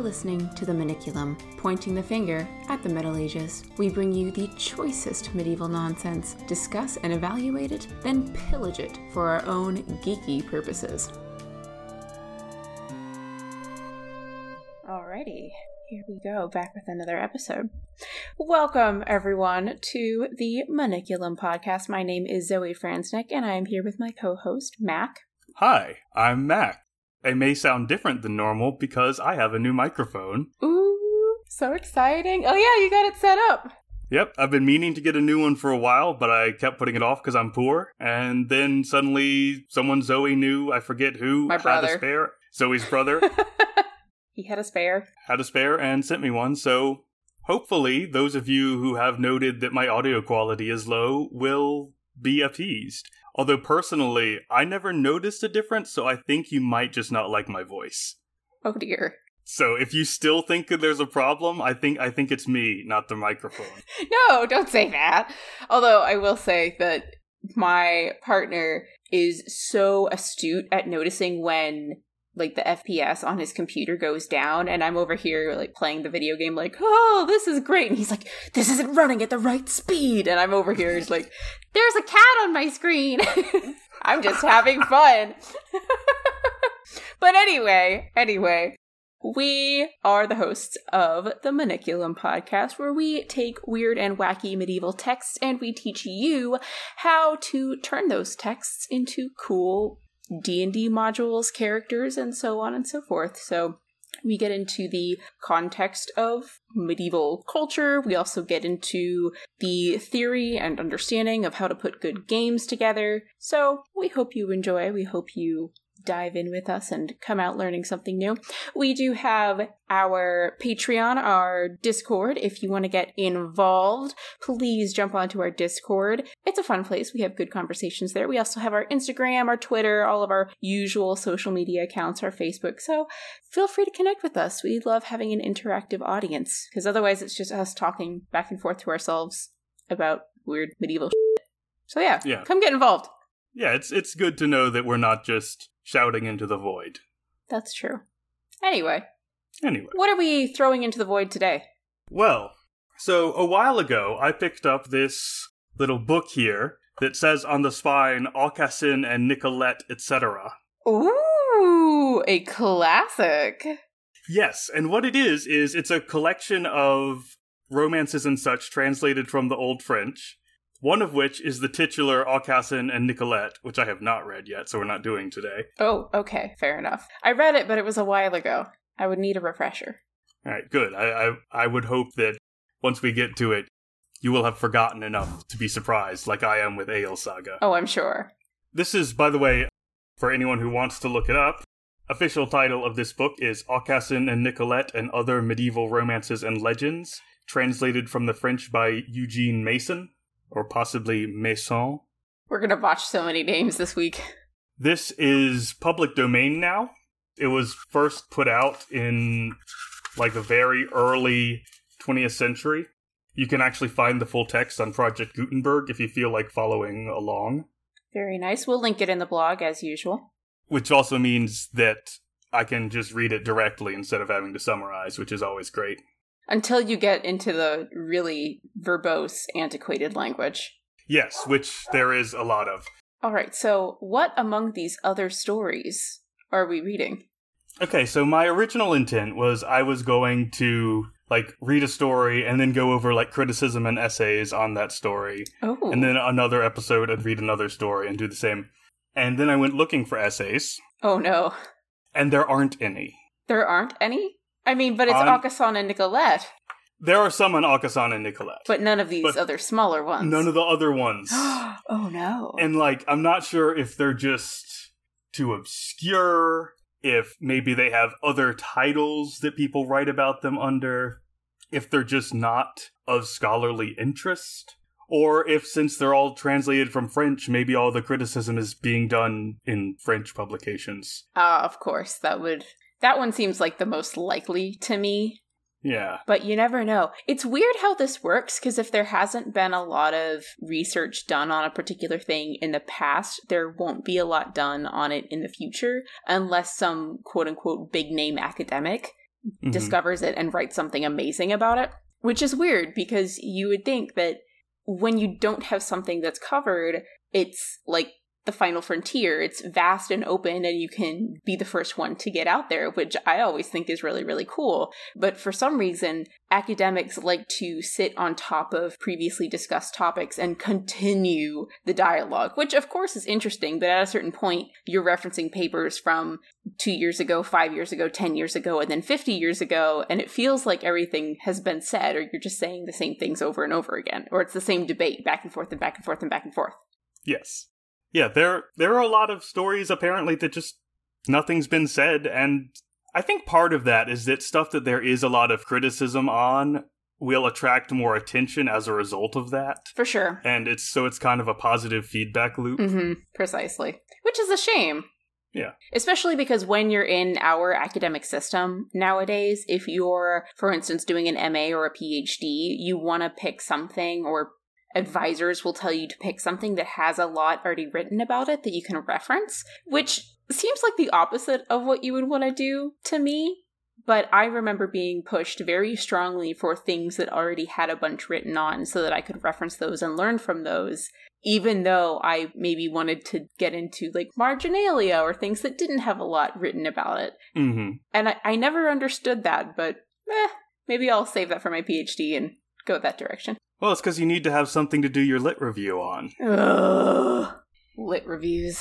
You're listening to The Maniculum, pointing the finger at the Middle Ages. We bring you the choicest medieval nonsense, discuss and evaluate it, then pillage it for our own geeky purposes. Alrighty, here we go, back with another episode. Welcome, everyone, to the Maniculum podcast. My name is Zoe Franznick, and I am here with my co host, Mac. Hi, I'm Mac. I may sound different than normal because I have a new microphone. Ooh, so exciting. Oh, yeah, you got it set up. Yep, I've been meaning to get a new one for a while, but I kept putting it off because I'm poor. And then suddenly someone Zoe knew, I forget who, My brother. had a spare. Zoe's brother he had a spare. had a spare and sent me one. So hopefully, those of you who have noted that my audio quality is low will be appeased. Although personally, I never noticed a difference, so I think you might just not like my voice. Oh, dear. So if you still think that there's a problem, I think I think it's me, not the microphone. No, don't say that. Although I will say that my partner is so astute at noticing when like the FPS on his computer goes down and I'm over here like playing the video game like, "Oh, this is great." And he's like, "This isn't running at the right speed." And I'm over here he's like, "There's a cat on my screen." I'm just having fun. but anyway, anyway, we are the hosts of the Maniculum podcast, where we take weird and wacky medieval texts and we teach you how to turn those texts into cool D&D modules, characters, and so on and so forth. So we get into the context of medieval culture. We also get into the theory and understanding of how to put good games together. So we hope you enjoy. We hope you dive in with us and come out learning something new. We do have our Patreon, our Discord. If you want to get involved, please jump onto our Discord. It's a fun place. We have good conversations there. We also have our Instagram, our Twitter, all of our usual social media accounts, our Facebook. So feel free to connect with us. We love having an interactive audience because otherwise it's just us talking back and forth to ourselves about weird medieval shit. So yeah, Yeah. come get involved. Yeah, it's it's good to know that we're not just shouting into the void. That's true. Anyway, Anyway. what are we throwing into the void today? Well, so a while ago, I picked up this little book here that says on the spine Aucassin and Nicolette, etc. Ooh, a classic. Yes, and what it is is it's a collection of romances and such translated from the Old French. One of which is the titular Aucassin and Nicolette, which I have not read yet, so we're not doing today. Oh, okay, fair enough. I read it, but it was a while ago. I would need a refresher. All right, good. I, I I would hope that once we get to it, you will have forgotten enough to be surprised, like I am with Ale Saga. Oh, I'm sure. This is, by the way, for anyone who wants to look it up, official title of this book is Aucassin and Nicolette and Other Medieval Romances and Legends, translated from the French by Eugene Mason, or possibly Maison. We're gonna botch so many names this week. This is public domain now. It was first put out in like the very early 20th century. You can actually find the full text on Project Gutenberg if you feel like following along. Very nice. We'll link it in the blog as usual. which also means that I can just read it directly instead of having to summarize, which is always great. Until you get into the really verbose, antiquated language. Yes, which there is a lot of. All right, so what among these other stories are we reading? Okay, so my original intent was I was going to like read a story and then go over like criticism and essays on that story. Oh, And then another episode I'd read another story and do the same. And then I went looking for essays, oh no, and there aren't any. there aren't any. I mean, but it's On- Aucassin and Nicolette, There are some on Aucassin and Nicolette. but none of these But other smaller ones. None of the other ones. oh no. And like, I'm not sure if they're just too obscure, if maybe they have other titles that people write about them under, if they're just not of scholarly interest, or if since they're all translated from French, maybe all the criticism is being done in French publications. Ah, of course, that would. That one seems like the most likely to me. Yeah. But you never know. It's weird how this works because if there hasn't been a lot of research done on a particular thing in the past, there won't be a lot done on it in the future unless some quote unquote big name academic Mhm. discovers it and writes something amazing about it, which is weird because you would think that when you don't have something that's covered, it's like the final frontier. It's vast and open, and you can be the first one to get out there, which I always think is really, really cool. But for some reason, academics like to sit on top of previously discussed topics and continue the dialogue, which of course is interesting, but at a certain point, you're referencing papers from two years ago, five years ago, 10 years ago, and then 50 years ago, and it feels like everything has been said, or you're just saying the same things over and over again, or it's the same debate back and forth and back and forth and back and forth. Yes. Yeah, there there are a lot of stories apparently that just nothing's been said and I think part of that is that stuff that there is a lot of criticism on will attract more attention as a result of that. For sure. And it's so it's kind of a positive feedback loop. hmm precisely. Which is a shame. Yeah. Especially because when you're in our academic system nowadays, if you're, for instance, doing an MA or a PhD, you want to pick something, or advisors will tell you to pick something that has a lot already written about it that you can reference, which seems like the opposite of what you would want to do to me. But I remember being pushed very strongly for things that already had a bunch written on so that I could reference those and learn from those even though I maybe wanted to get into like marginalia or things that didn't have a lot written about it. hmm And I, I never understood that, but eh, maybe I'll save that for my PhD and go that direction. Well, it's because you need to have something to do your lit review on. Ugh. Lit reviews.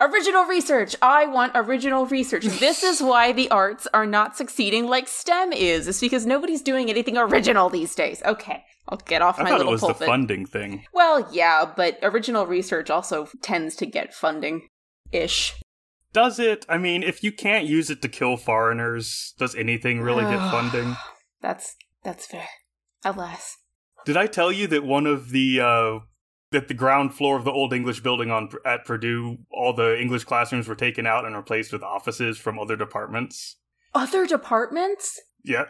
Original research. I want original research. This is why the arts are not succeeding like STEM is. It's because nobody's doing anything original these days. Okay, I'll get off I my thought it little was pulpit. the funding thing. Well, yeah, but original research also tends to get funding ish. Does it? I mean, if you can't use it to kill foreigners, does anything really get funding? That's that's fair. Alas. Did I tell you that one of the uh that the ground floor of the old English building on at Purdue, all the English classrooms were taken out and replaced with offices from other departments? Other departments? Yeah,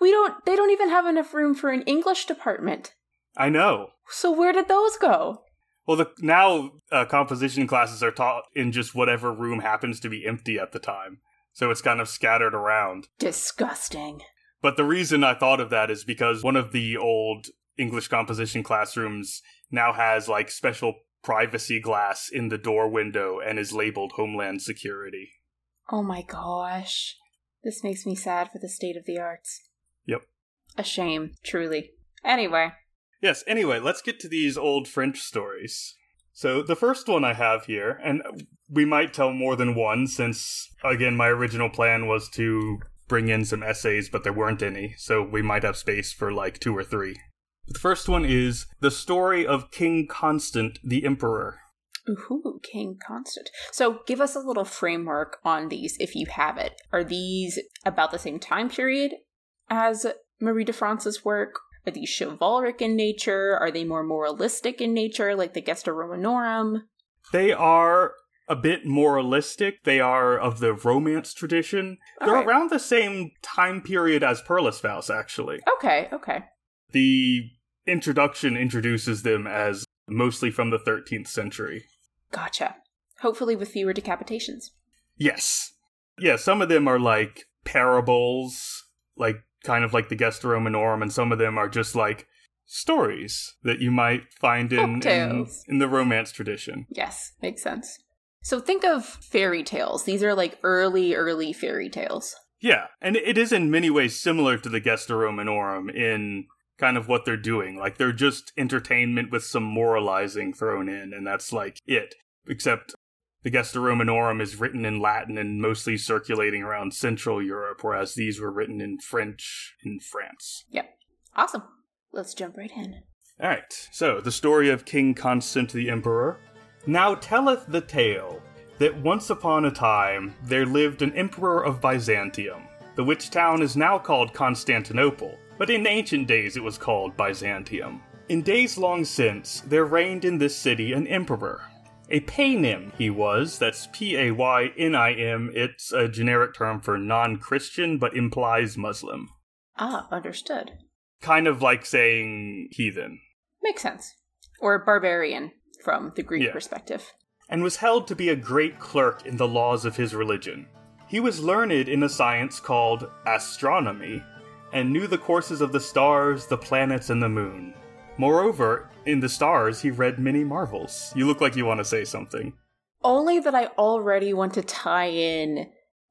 We don't they don't even have enough room for an English department. I know. So where did those go? Well, the, now uh, composition classes are taught in just whatever room happens to be empty at the time, so it's kind of scattered around. Disgusting. But the reason I thought of that is because one of the old English composition classrooms now has like special privacy glass in the door window and is labeled Homeland Security. Oh my gosh. This makes me sad for the state of the arts. Yep. A shame, truly. Anyway. Yes, anyway, let's get to these old French stories. So, the first one I have here, and we might tell more than one since, again, my original plan was to bring in some essays, but there weren't any, so we might have space for like two or three. The first one is The Story of King Constant the Emperor. Ooh, King Constant. So give us a little framework on these if you have it. Are these about the same time period as Marie de France's work? Are these chivalric in nature? Are they more moralistic in nature, like the Gesta Romanorum? They are a bit moralistic. They are of the Romance tradition. They're Alright. around the same time period as Perlesvaus, actually. Okay, okay. The introduction introduces them as mostly from the 13th century. Gotcha. Hopefully with fewer decapitations. Yes. Yeah, some of them are like parables, like kind of like the Gesta Romanorum, and some of them are just like stories that you might find in, in, in the Romance tradition. Yes, makes sense. So think of fairy tales. These are like early, early fairy tales. Yeah, and it is in many ways similar to the Gesta Romanorum in kind of what they're doing. Like they're just entertainment with some moralizing thrown in, and that's like it. Except the Gesta Romanorum is written in Latin and mostly circulating around Central Europe, whereas these were written in French in France. Yep. Awesome. Let's jump right in. Alright, so the story of King Constant the Emperor. Now telleth the tale that once upon a time there lived an emperor of Byzantium, the which town is now called Constantinople, but in ancient days it was called Byzantium. In days long since, there reigned in this city an emperor. A paynim he was, that's P A Y N I M, it's a generic term for non Christian but implies Muslim. Ah, understood. Kind of like saying heathen. Makes sense. Or barbarian from the Greek Yeah. perspective. and was held to be a great clerk in the laws of his religion. He was learned in a science called astronomy, and knew the courses of the stars, the planets, and the moon. Moreover, in the stars, he read many marvels. You look like you want to say something. Only that I already want to tie in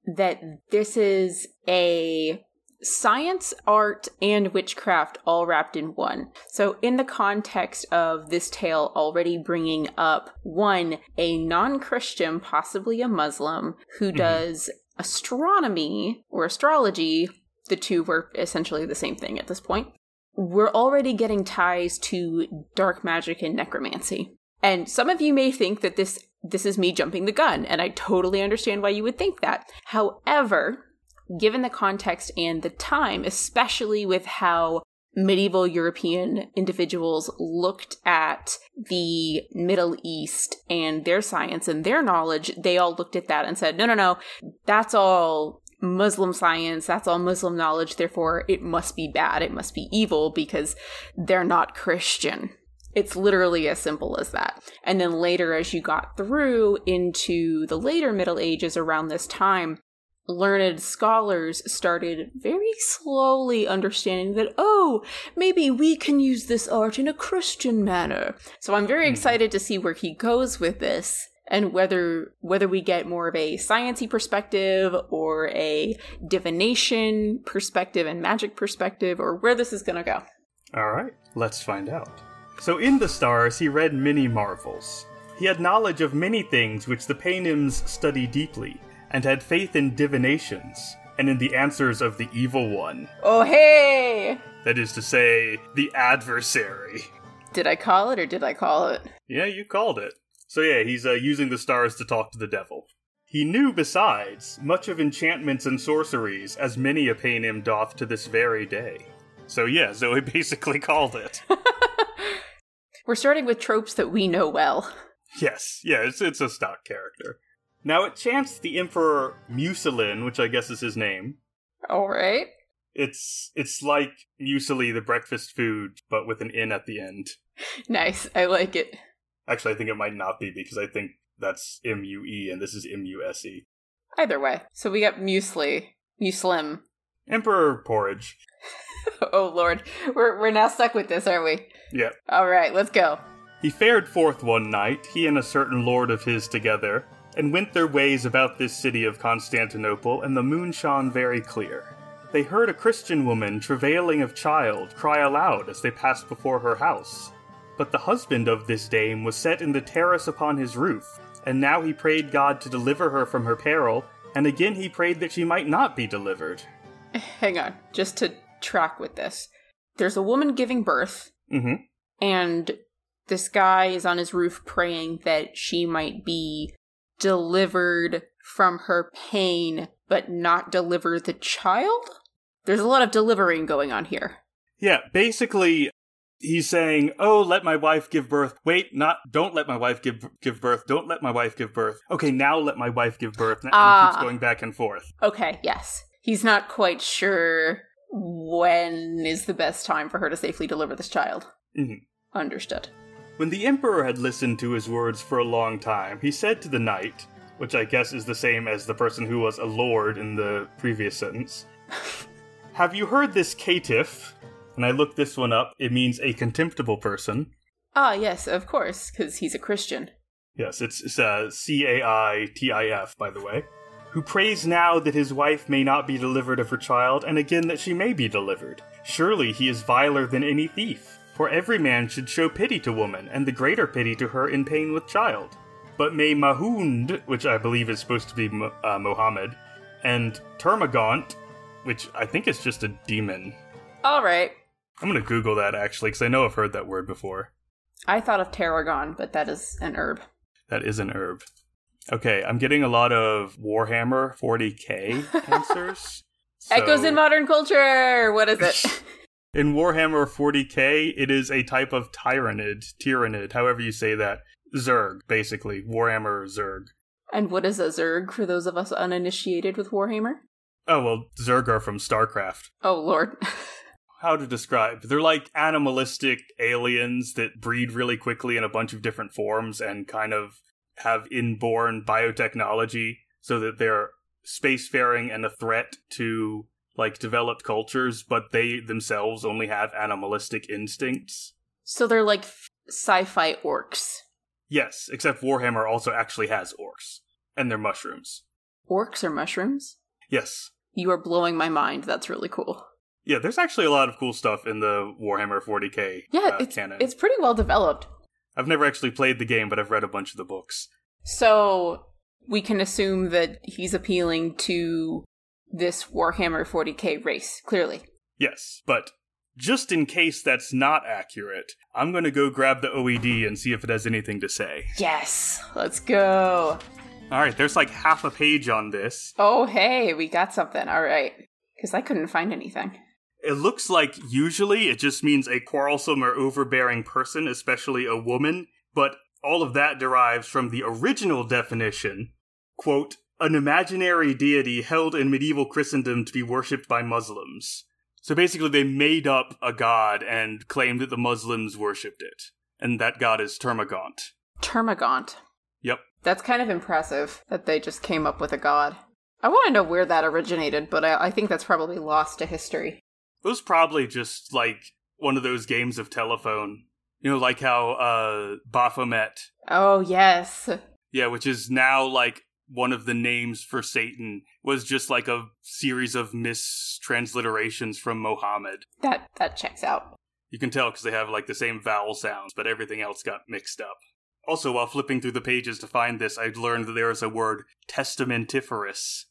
that this is a science, art, and witchcraft all wrapped in one. So, in the context of this tale already bringing up one, a non Christian, possibly a Muslim, who mm-hmm. does astronomy or astrology, the two were essentially the same thing at this point. We're already getting ties to dark magic and necromancy. And some of you may think that this this is me jumping the gun, and I totally understand why you would think that. However, given the context and the time, especially with how medieval European individuals looked at the Middle East and their science and their knowledge, they all looked at that and said, no, no, no, that's all Muslim science, that's all Muslim knowledge, therefore it must be bad, it must be evil because they're not Christian. It's literally as simple as that. And then later, as you got through into the later Middle Ages around this time, learned scholars started very slowly understanding that, oh, maybe we can use this art in a Christian manner. So I'm very mm. excited to see where he goes with this and whether whether we get more of a sciency perspective or a divination perspective and magic perspective or where this is going to go. All right, let's find out. So in the stars he read many marvels. He had knowledge of many things which the Paynims study deeply and had faith in divinations and in the answers of the evil one. Oh, hey! That is to say, the adversary. Did I call it or did I call it? Yeah, you called it. So, yeah, he's uh, using the stars to talk to the devil. He knew, besides, much of enchantments and sorceries, as many a Paynim doth to this very day. So, yeah, Zoe basically called it. We're starting with tropes that we know well. Yes, yeah, it's, it's a stock character. Now it chanced the Emperor Muselin, which I guess is his name. All right. It's it's like muesli, the breakfast food, but with an in at the end. Nice, I like it. Actually, I think it might not be because I think that's M U E and this is M U S E. Either way, so we got muesli, muslim, Emperor porridge. oh lord, we're we're now stuck with this, aren't we? Yeah. All right, let's go. He fared forth one night, he and a certain lord of his together, and went their ways about this city of Constantinople, and the moon shone very clear. They heard a Christian woman travailing of child cry aloud as they passed before her house. But the husband of this dame was set in the terrace upon his roof, and now he prayed God to deliver her from her peril, and again he prayed that she might not be delivered. Hang on, just to track with this. There's a woman giving birth, mm-hmm. and this guy is on his roof praying that she might be delivered from her pain, but not deliver the child? There's a lot of delivering going on here. Yeah, basically, he's saying, "Oh, let my wife give birth." Wait, not don't let my wife give give birth. Don't let my wife give birth. Okay, now let my wife give birth. And uh, keeps going back and forth. Okay, yes. He's not quite sure when is the best time for her to safely deliver this child. Mm-hmm. Understood. When the Emperor had listened to his words for a long time, he said to the knight, which I guess is the same as the person who was a lord in the previous sentence, Have you heard this caitiff? And I looked this one up. It means a contemptible person. Ah, yes, of course, because he's a Christian. Yes, it's, it's uh, C A I T I F, by the way. Who prays now that his wife may not be delivered of her child, and again that she may be delivered. Surely he is viler than any thief. For every man should show pity to woman, and the greater pity to her in pain with child. But may Mahund, which I believe is supposed to be uh, Mohammed, and Termagant, which I think is just a demon. All right. I'm gonna Google that actually, because I know I've heard that word before. I thought of tarragon, but that is an herb. That is an herb. Okay, I'm getting a lot of Warhammer 40k answers. So... Echoes in modern culture. What is it? In Warhammer 40k, it is a type of tyranid, tyranid, however you say that. Zerg, basically. Warhammer Zerg. And what is a Zerg for those of us uninitiated with Warhammer? Oh, well, Zerg are from StarCraft. Oh, Lord. How to describe? They're like animalistic aliens that breed really quickly in a bunch of different forms and kind of have inborn biotechnology so that they're spacefaring and a threat to like developed cultures, but they themselves only have animalistic instincts. So they're like sci-fi orcs. Yes, except Warhammer also actually has orcs and they're mushrooms. Orcs are mushrooms? Yes. You are blowing my mind. That's really cool. Yeah, there's actually a lot of cool stuff in the Warhammer 40k Yeah, uh, it's canon. it's pretty well developed. I've never actually played the game, but I've read a bunch of the books. So we can assume that he's appealing to this Warhammer 40k race, clearly. Yes, but just in case that's not accurate, I'm going to go grab the OED and see if it has anything to say. Yes, let's go. All right, there's like half a page on this. Oh, hey, we got something. All right. Because I couldn't find anything. It looks like usually it just means a quarrelsome or overbearing person, especially a woman, but all of that derives from the original definition quote, an imaginary deity held in medieval Christendom to be worshipped by Muslims. So basically, they made up a god and claimed that the Muslims worshipped it. And that god is Termagant. Termagant. Yep. That's kind of impressive that they just came up with a god. I want to know where that originated, but I, I think that's probably lost to history. It was probably just like one of those games of telephone. You know, like how uh Baphomet, Oh, yes. yeah, which is now like one of the names for Satan, was just like a series of mistransliterations from Mohammed. That that checks out. You can tell because they have like the same vowel sounds, but everything else got mixed up. Also, while flipping through the pages to find this, I learned that there is a word testamentiferous.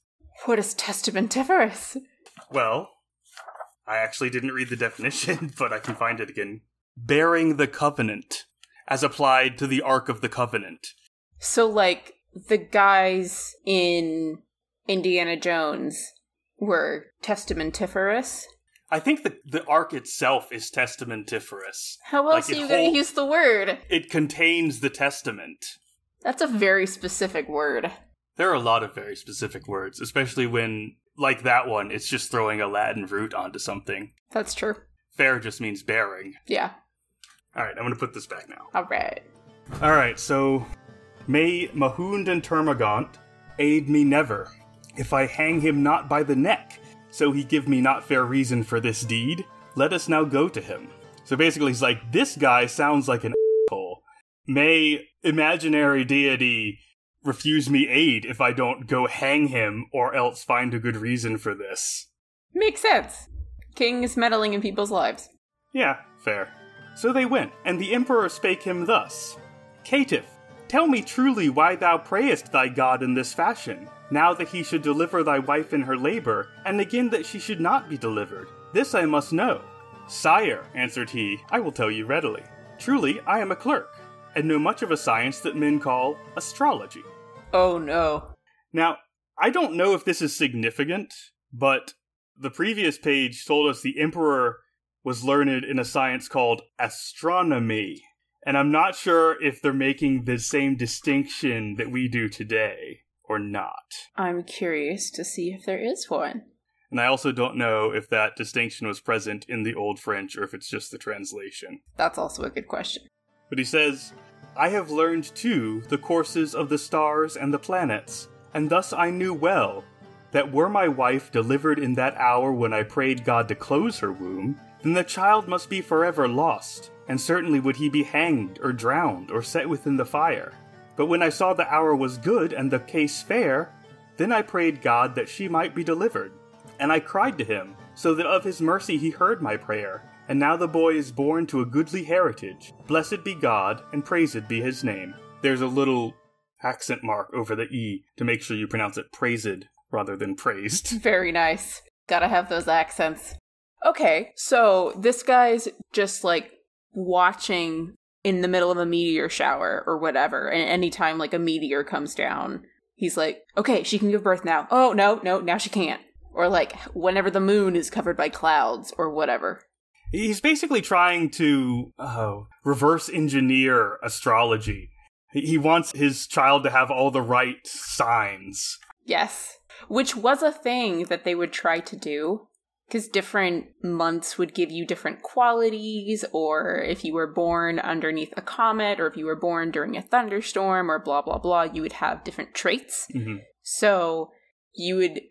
What is testamentiferous? Well, I actually didn't read the definition, but I can find it again. Bearing the covenant, as applied to the Ark of the Covenant. So, like, the guys in Indiana Jones were testamentiferous? I think the, the Ark itself is testamentiferous. How else it are you going to use the word? It contains the testament. That's a very specific word. There are a lot of very specific words, especially when, like that one, it's just throwing a Latin root onto something. That's true. Fair just means bearing. Yeah. Alright, I'm gonna put this back now. All right. Alright, so. May Mahund and Termagant aid me never, if I hang him not by the neck, so he give me not fair reason for this deed. Let us now go to him. So basically, he's like, this guy sounds like an asshole. May imaginary deity refuse me aid if I don't go hang him or else find a good reason for this. Makes sense. Kings meddling in people's lives. Yeah, fair. So they went, and the emperor spake him thus Caitiff, tell me truly why thou prayest thy god in this fashion, now that he should deliver thy wife in her labor, and again that she should not be delivered. This I must know. Sire, answered he, I will tell you readily. Truly, I am a clerk, and know much of a science that men call astrology. Oh no. Now, I don't know if this is significant, but the previous page told us the Emperor was learned in a science called astronomy. And I'm not sure if they're making the same distinction that we do today or not. I'm curious to see if there is one. And I also don't know if that distinction was present in the Old French or if it's just the translation. That's also a good question. But he says, I have learned too the courses of the stars and the planets, and thus I knew well that were my wife delivered in that hour when I prayed God to close her womb, then the child must be forever lost, and certainly would he be hanged or drowned or set within the fire. But when I saw the hour was good and the case fair, then I prayed God that she might be delivered. And I cried to him, so that of his mercy he heard my prayer. And now the boy is born to a goodly heritage. Blessed be God, and praised be his name. There's a little accent mark over the E to make sure you pronounce it praised rather than praised. Very nice. Gotta have those accents. Okay, so this guy's just like watching in the middle of a meteor shower or whatever, and anytime like a meteor comes down, he's like, okay, she can give birth now. Oh, no, no, now she can't. Or like whenever the moon is covered by clouds or whatever. He's basically trying to oh, reverse engineer astrology. He he wants his child to have all the right signs. Yes. Which was a thing that they would try to do. Because different months would give you different qualities, or if you were born underneath a comet, or if you were born during a thunderstorm, or blah, blah, blah, you would have different traits. Mhm. So you would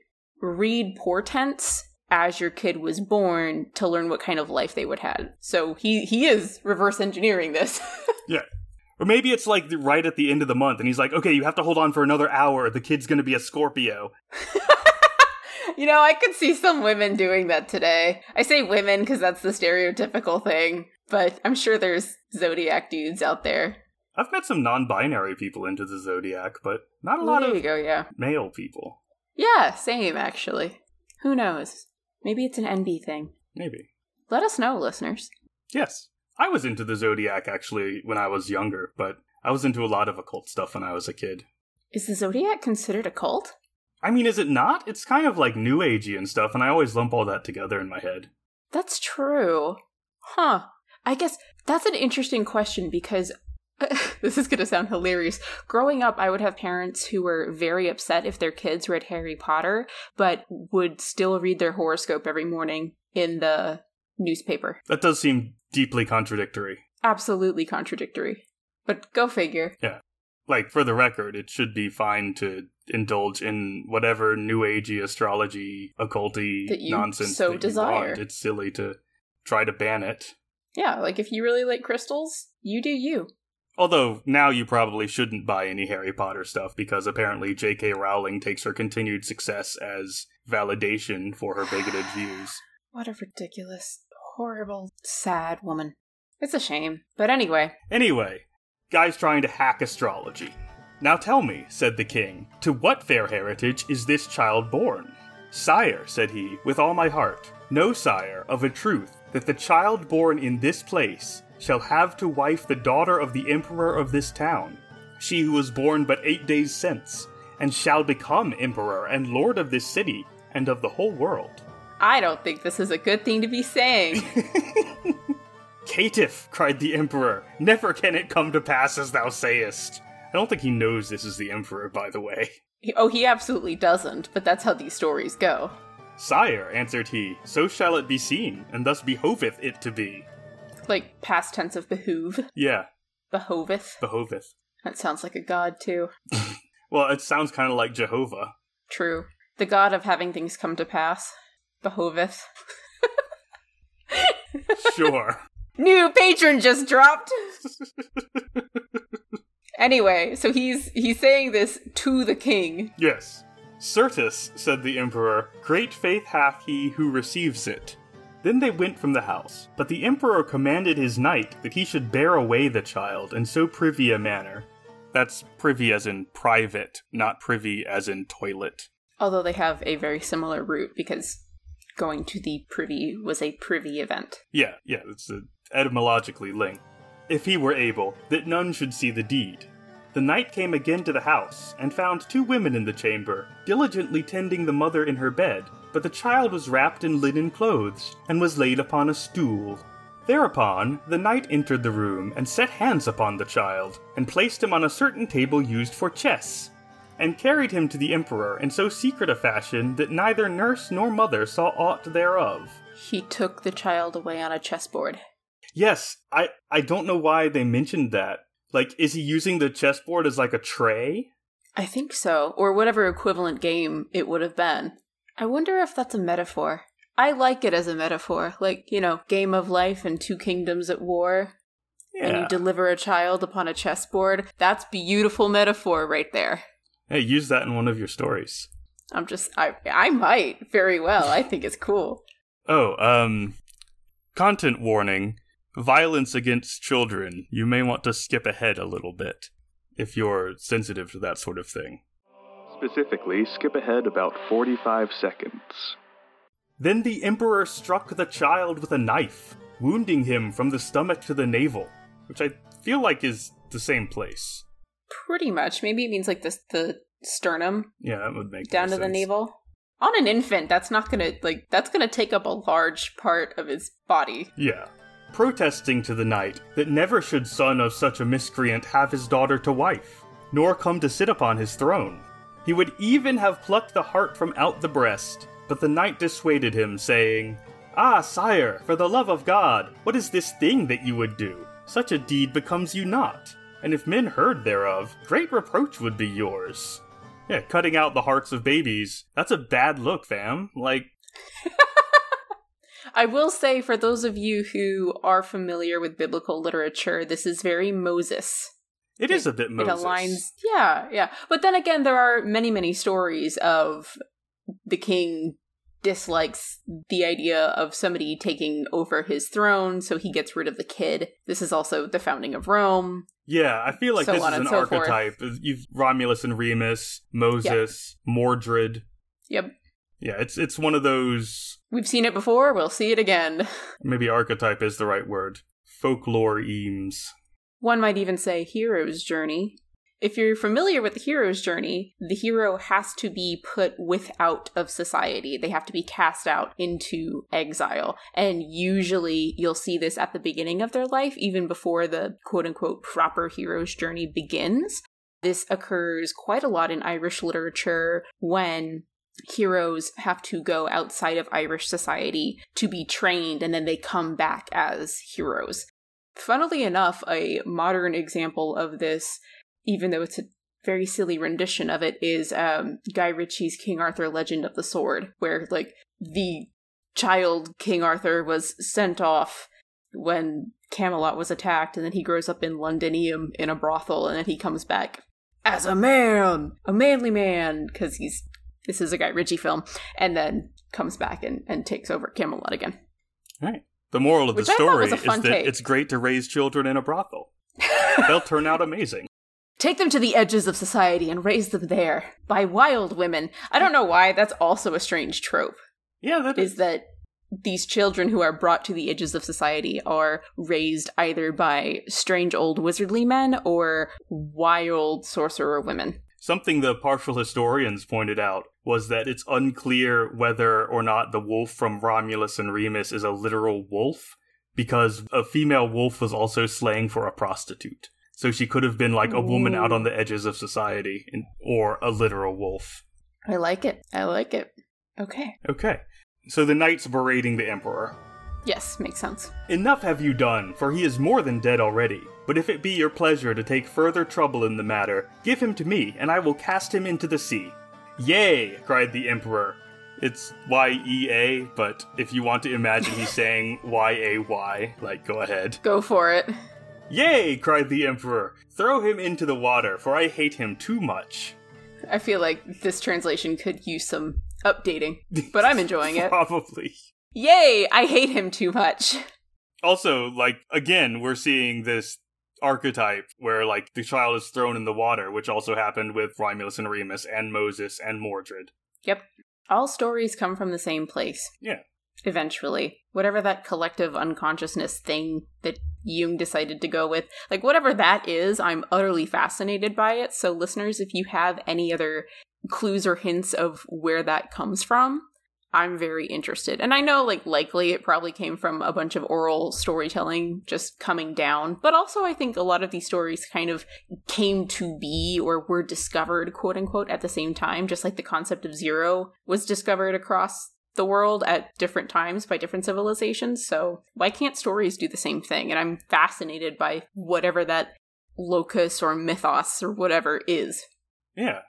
read portents as your kid was born to learn what kind of life they would have. So he he is reverse engineering this. Yeah. Or maybe it's like right at the end of the month, and he's like, okay, you have to hold on for another hour. The kid's going to be a Scorpio. you know, I could see some women doing that today. I say women because that's the stereotypical thing, but I'm sure there's zodiac dudes out there. I've met some non binary people into the zodiac, but not a lot there of you go, yeah. male people. Yeah, same actually. Who knows? Maybe it's an NB thing. Maybe. Let us know, listeners. Yes. I was into the zodiac actually when I was younger, but I was into a lot of occult stuff when I was a kid. Is the zodiac considered a cult? I mean, is it not? It's kind of like new agey and stuff, and I always lump all that together in my head. That's true. Huh. I guess that's an interesting question because this is going to sound hilarious. Growing up, I would have parents who were very upset if their kids read Harry Potter, but would still read their horoscope every morning in the newspaper. That does seem deeply contradictory. Absolutely contradictory. But go figure. Yeah. Like, for the record, it should be fine to indulge in whatever new agey astrology, occulty That you nonsense so that you desire. want. It's silly to try to ban it. Yeah, like if you really like crystals, you do you. Although now you probably shouldn't buy any Harry Potter stuff because apparently J.K. Rowling takes her continued success as validation for her bigoted views. What a ridiculous, horrible, sad woman. It's a shame. But anyway, Anyway, guy's trying to hack astrology. Now tell me, said the king, to what fair heritage is this child born? Sire, said he, with all my heart, know, sire, of a truth, that the child born in this place shall have to wife the daughter of the emperor of this town, she who was born but eight days since, and shall become emperor and lord of this city and of the whole world. I don't think this is a good thing to be saying. Caitiff, cried the Emperor, never can it come to pass as thou sayest. I don't think he knows this is the Emperor, by the way. oh, he absolutely doesn't, but that's how these stories go. Sire, answered he, so shall it be seen, and thus behoveth it to be. Like past tense of behoove. Yeah, Behoveth. behoveth. That sounds like a god, too. Well, it sounds kind of like Jehovah. True. The god of having things come to pass. Behoveth. Sure. New patron just dropped. anyway, so he's he's saying this to the king. yes. Certes, said the Emperor, great faith hath he who receives it. Then they went from the house, but the Emperor commanded his knight that he should bear away the child in so privy a manner. That's privy as in private, not privy as in toilet. Although they have a very similar root because going to the privy was a privy event. Yeah, yeah, it's etymologically linked. If he were able, that none should see the deed. The knight came again to the house, and found two women in the chamber, diligently tending the mother in her bed, but the child was wrapped in linen clothes, and was laid upon a stool. Thereupon, the knight entered the room, and set hands upon the child, and placed him on a certain table used for chess, and carried him to the emperor in so secret a fashion that neither nurse nor mother saw aught thereof. He took the child away on a chessboard. Yes, I I don't know why they mentioned that. Like, is he using the chessboard as like a tray? I think so, or whatever equivalent game it would have been. I wonder if that's a metaphor. I like it as a metaphor, like, you know, game of life and two kingdoms at war, and you deliver a child upon a chessboard. That's beautiful metaphor right there. hey, use that in one of your stories. I'm just I I might very well. I think it's cool. Oh, um, content warning: violence against children. You may want to skip ahead a little bit if you're sensitive to that sort of thing. Specifically, skip ahead about 45 seconds. Then the emperor struck the child with a knife, wounding him from the stomach to the navel, which I feel like is the same place. Pretty much. Maybe it means like this the sternum Yeah, that would make down more to the navel. On an infant, that's not gonna like that's gonna take up a large part of his body. Yeah. Protesting to the knight that never should son of such a miscreant have his daughter to wife, nor come to sit upon his throne. He would even have plucked the heart from out the breast, but the knight dissuaded him, saying, Ah, sire, for the love of God, what is this thing that you would do? Such a deed becomes you not, and if men heard thereof, great reproach would be yours. Yeah, cutting out the hearts of babies. That's a bad look, fam. Like, I will say, for those of you who are familiar with biblical literature, this is very Moses. it is a bit Moses. It aligns. Yeah, yeah. But then again, there are many, many stories of the king dislikes the idea of somebody taking over his throne, so he gets rid of the kid. This is also the founding of Rome. Yeah, I feel like So this is an so forth. archetype. You've Romulus and Remus, Moses, Mordred. Yep. Yeah, it's it's one of those We've seen it before, we'll see it again. maybe archetype is the right word. Folklore eames. One might even say hero's journey. If you're familiar with the hero's journey, the hero has to be put without of society. They have to be cast out into exile. And usually you'll see this at the beginning of their life, even before the quote unquote proper hero's journey begins. This occurs quite a lot in Irish literature when heroes have to go outside of Irish society to be trained and then they come back as heroes. Funnily enough, a modern example of this, even though it's a very silly rendition of it, is um, Guy Ritchie's King Arthur Legend of the Sword, where, like, the child King Arthur was sent off when Camelot was attacked, and then he grows up in Londinium in a brothel, and then he comes back as a man, a manly man, because he's this is a Guy Ritchie film, and then comes back and, and takes over Camelot again. Right. The moral of Which the story is that take. it's great to raise children in a brothel. They'll turn out amazing. Take them to the edges of society and raise them there by wild women. I don't know why that's also a strange trope. Yeah, that Is that these children who are brought to the edges of society are raised either by strange old wizardly men or wild sorcerer women. Something the partial historians pointed out was that it's unclear whether or not the wolf from Romulus and Remus is a literal wolf, because a female wolf was also slang for a prostitute. So she could have been like a woman out on the edges of society, or a literal wolf. I like it. I like it. Okay. Okay. So the knight's berating the emperor. Yes, makes sense. Enough have you done, for he is more than dead already. But if it be your pleasure to take further trouble in the matter, give him to me, and I will cast him into the sea. Yea! cried the emperor. It's Y E A, but if you want to imagine he's saying Y A Y, like, go ahead. Go for it. Yay! cried the emperor. Throw him into the water, for I hate him too much. I feel like this translation could use some updating, but I'm enjoying it. Probably. Yay! I hate him too much. Also, like, again, we're seeing this archetype where, like, the child is thrown in the water, which also happened with Romulus and Remus and Moses and Mordred. Yep. All stories come from the same place. Yeah. Eventually. Whatever that collective unconsciousness thing that Jung decided to go with, like whatever that is, I'm utterly fascinated by it. So, listeners, if you have any other clues or hints of where that comes from, I'm very interested. And I know, like, likely it probably came from a bunch of oral storytelling just coming down, but also I think a lot of these stories kind of came to be or were discovered, quote unquote, at the same time, just like the concept of zero was discovered across the world at different times by different civilizations. So, why can't stories do the same thing? And I'm fascinated by whatever that locus or mythos or whatever is. Yeah.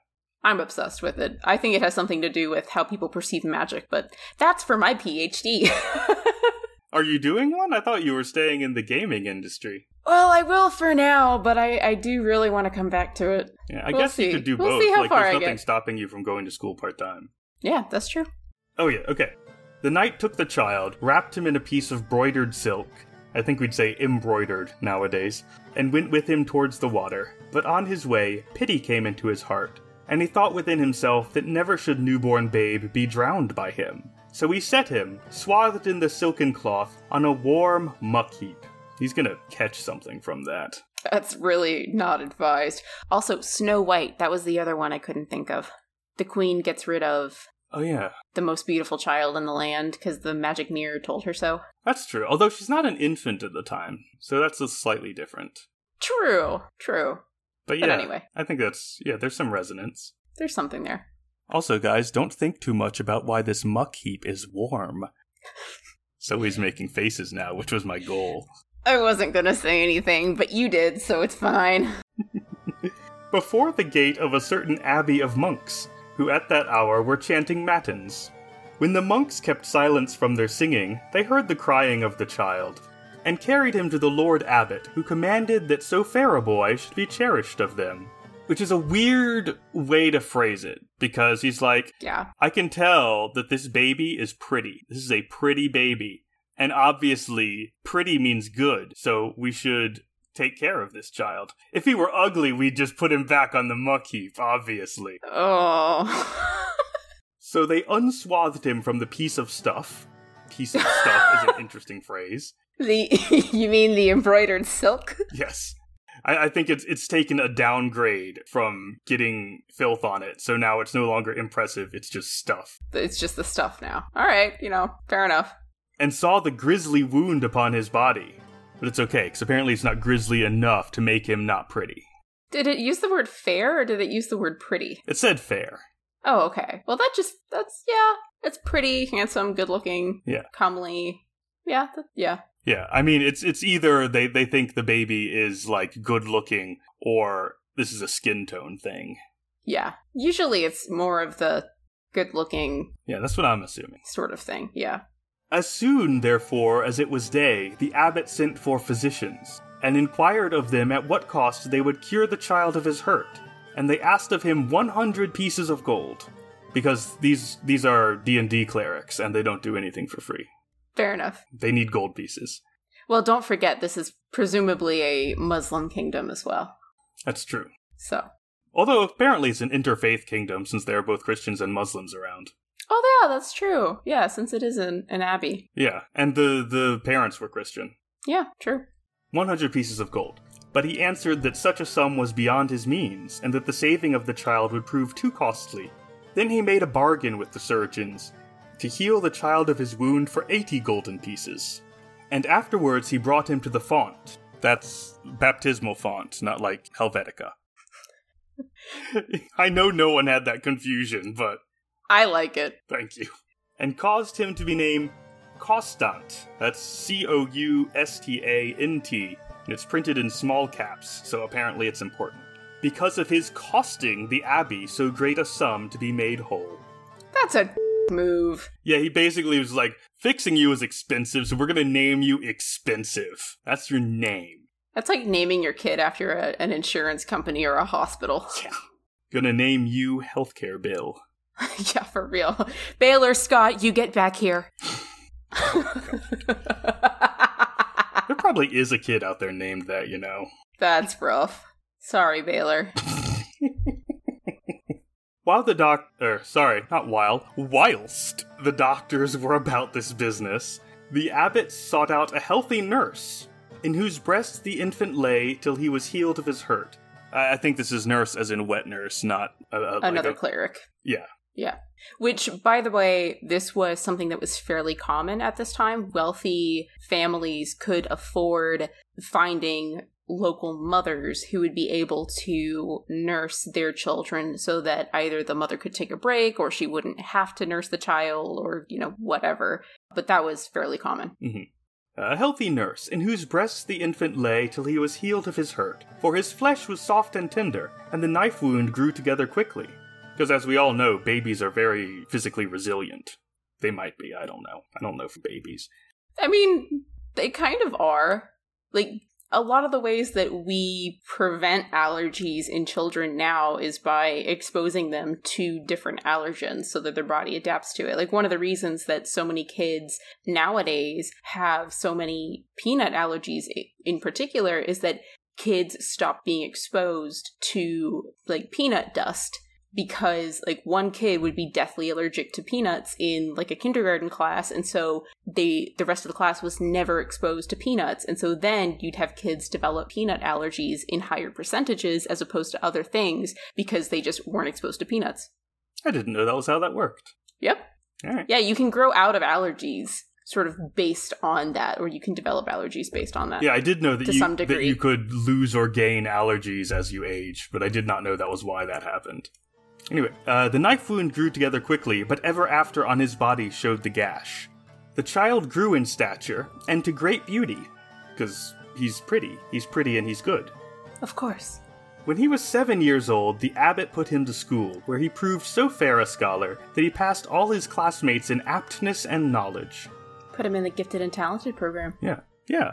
I'm obsessed with it. I think it has something to do with how people perceive magic, but that's for my PhD. Are you doing one? I thought you were staying in the gaming industry. well, I will for now, but I, I do really want to come back to it. Yeah, I We'll guess you could do We'll both. see how like, far there's I nothing get. stopping you from going to school part time. Yeah, that's true. Oh, yeah, okay. The knight took the child, wrapped him in a piece of broidered silk, I think we'd say embroidered nowadays, and went with him towards the water. But on his way, pity came into his heart, and he thought within himself that never should newborn babe be drowned by him. So he set him, swathed in the silken cloth, on a warm muck heap. He's gonna catch something from that. That's really not advised. Also, Snow White, that was the other one I couldn't think of. The queen gets rid of Oh, yeah. the most beautiful child in the land because the magic mirror told her so. That's true. Although she's not an infant at the time, so that's a slightly different. True, true. But But yeah, anyway. I think that's yeah. There's some resonance. There's something there. Also, guys, don't think too much about why this muck heap is warm. so he's making faces now, which was my goal. I wasn't gonna say anything, but you did, so it's fine. before the gate of a certain abbey of monks, who at that hour were chanting matins. When the monks kept silence from their singing, they heard the crying of the child, and carried him to the Lord Abbot, who commanded that so fair a boy should be cherished of them. Which is a weird way to phrase it, because he's like, Yeah. I can tell that this baby is pretty. This is a pretty baby. And obviously, pretty means good, so we should take care of this child. If he were ugly, we'd just put him back on the muck heap, obviously. Oh. So they unswathed him from the piece of stuff. Piece of stuff is an interesting phrase. The you mean the embroidered silk? Yes. I, I think it's it's taken a downgrade from getting filth on it, so now it's no longer impressive, it's just stuff. It's just the stuff now. All right, you know, fair enough. And saw the grisly wound upon his body. But it's okay, because apparently it's not grisly enough to make him not pretty. Did it use the word fair or did it use the word pretty? It said fair. Oh, okay. Well, that just that's yeah, it's pretty, handsome, good looking, Yeah. comely. Yeah, th- yeah. Yeah, I mean it's it's either they they think the baby is like good looking or this is a skin tone thing. Yeah. Usually it's more of the good looking Yeah, that's what I'm assuming. sort of thing. Yeah. As soon, therefore, as it was day, the abbot sent for physicians, and inquired of them at what cost they would cure the child of his hurt. And they asked of him one hundred pieces of gold, because these these are D and D clerics, and they don't do anything for free. Fair enough. They need gold pieces. Well, don't forget this is presumably a Muslim kingdom as well. That's true. So. Although apparently it's an interfaith kingdom, since there are both Christians and Muslims around. Oh yeah, that's true. Yeah, since it is an, an abbey. Yeah, and the the parents were Christian. Yeah, true. 100 pieces of gold. But he answered that such a sum was beyond his means, and that the saving of the child would prove too costly. Then he made a bargain with the surgeons to heal the child of his wound for 80 golden pieces. And afterwards he brought him to the font. That's baptismal font, not like Helvetica. I know no one had that confusion, but I like it. Thank you. And caused him to be named Coustant. That's C O U S T A N T. And it's printed in small caps, so apparently it's important. Because of his costing the abbey so great a sum to be made whole. That's a move. Yeah, he basically was like, fixing you is expensive, so we're gonna name you Expensive. That's your name. That's like naming your kid after a, an insurance company or a hospital. Yeah. Gonna name you Healthcare Bill. yeah, for real. Baylor Scott, you get back here. There probably is a kid out there named that, you know. That's rough. Sorry, Baylor. While the doc, er, sorry, not while, whilst the doctors were about this business, the abbot sought out a healthy nurse, in whose breast the infant lay till he was healed of his hurt. I, I think this is nurse as in wet nurse, not a, a, like Another a- cleric. Yeah, Yeah. Which, by the way, this was something that was fairly common at this time. Wealthy families could afford finding local mothers who would be able to nurse their children so that either the mother could take a break or she wouldn't have to nurse the child or, you know, whatever. But that was fairly common. Mm-hmm. a healthy nurse, in whose breasts the infant lay till he was healed of his hurt. For his flesh was soft and tender, and the knife wound grew together quickly. Because as we all know, babies are very physically resilient. They might be, I don't know. I don't know for babies. I mean, they kind of are. Like, a lot of the ways that we prevent allergies in children now is by exposing them to different allergens so that their body adapts to it. Like, one of the reasons that so many kids nowadays have so many peanut allergies in particular is that kids stop being exposed to, like, peanut dust because like one kid would be deathly allergic to peanuts in like a kindergarten class and so they the rest of the class was never exposed to peanuts and so then you'd have kids develop peanut allergies in higher percentages as opposed to other things because they just weren't exposed to peanuts I didn't know that was how that worked. yep yeah you can grow out of allergies sort of based on that or you can develop allergies based on that Yeah, I did know that To you some that you could lose or gain allergies as you age, but I did not know that was why that happened. Anyway, uh, the knife wound grew together quickly, but ever after on his body showed the gash. The child grew in stature and to great beauty, because he's pretty. He's pretty and he's good. of course When he was seven years old, the abbot put him to school, where he proved so fair a scholar that he passed all his classmates in aptness and knowledge. Put him in the gifted and talented program. Yeah, yeah.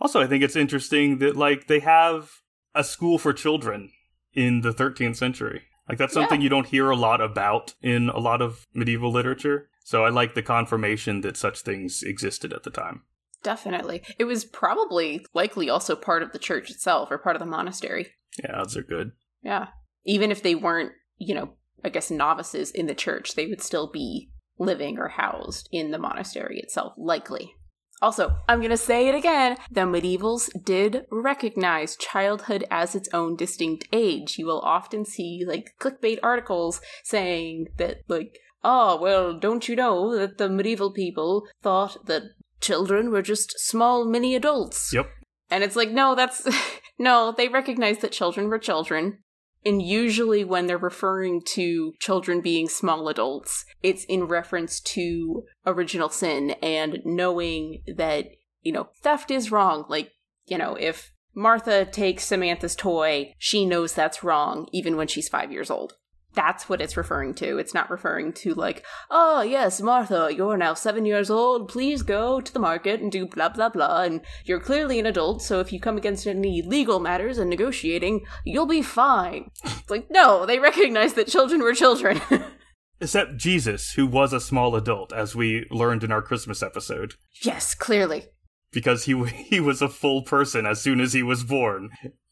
Also, I think it's interesting that, like, they have a school for children in the 13th century. Like, that's something Yeah. you don't hear a lot about in a lot of medieval literature. So I like the confirmation that such things existed at the time. Definitely. It was probably likely also part of the church itself or part of the monastery. Yeah, odds are good. Yeah. Even if they weren't, you know, I guess novices in the church, they would still be living or housed in the monastery itself, likely. Also, I'm going to say it again the medievals did recognize childhood as its own distinct age. You will often see, like, clickbait articles saying that, like, oh, well, don't you know that the medieval people thought that children were just small mini adults? Yep. And it's like, no, that's no, they recognized that children were children. And usually when they're referring to children being small adults, it's in reference to original sin and knowing that, you know, theft is wrong. Like, you know, if Martha takes Samantha's toy, she knows that's wrong even when she's five years old. That's what it's referring to. It's not referring to, like, oh, yes, Martha, you're now seven years old. Please go to the market and do blah, blah, blah. And you're clearly an adult, so if you come against any legal matters and negotiating, you'll be fine. It's like, no, they recognize that children were children. Except Jesus, who was a small adult, as we learned in our Christmas episode. yes, clearly. Because he, he was a full person as soon as he was born,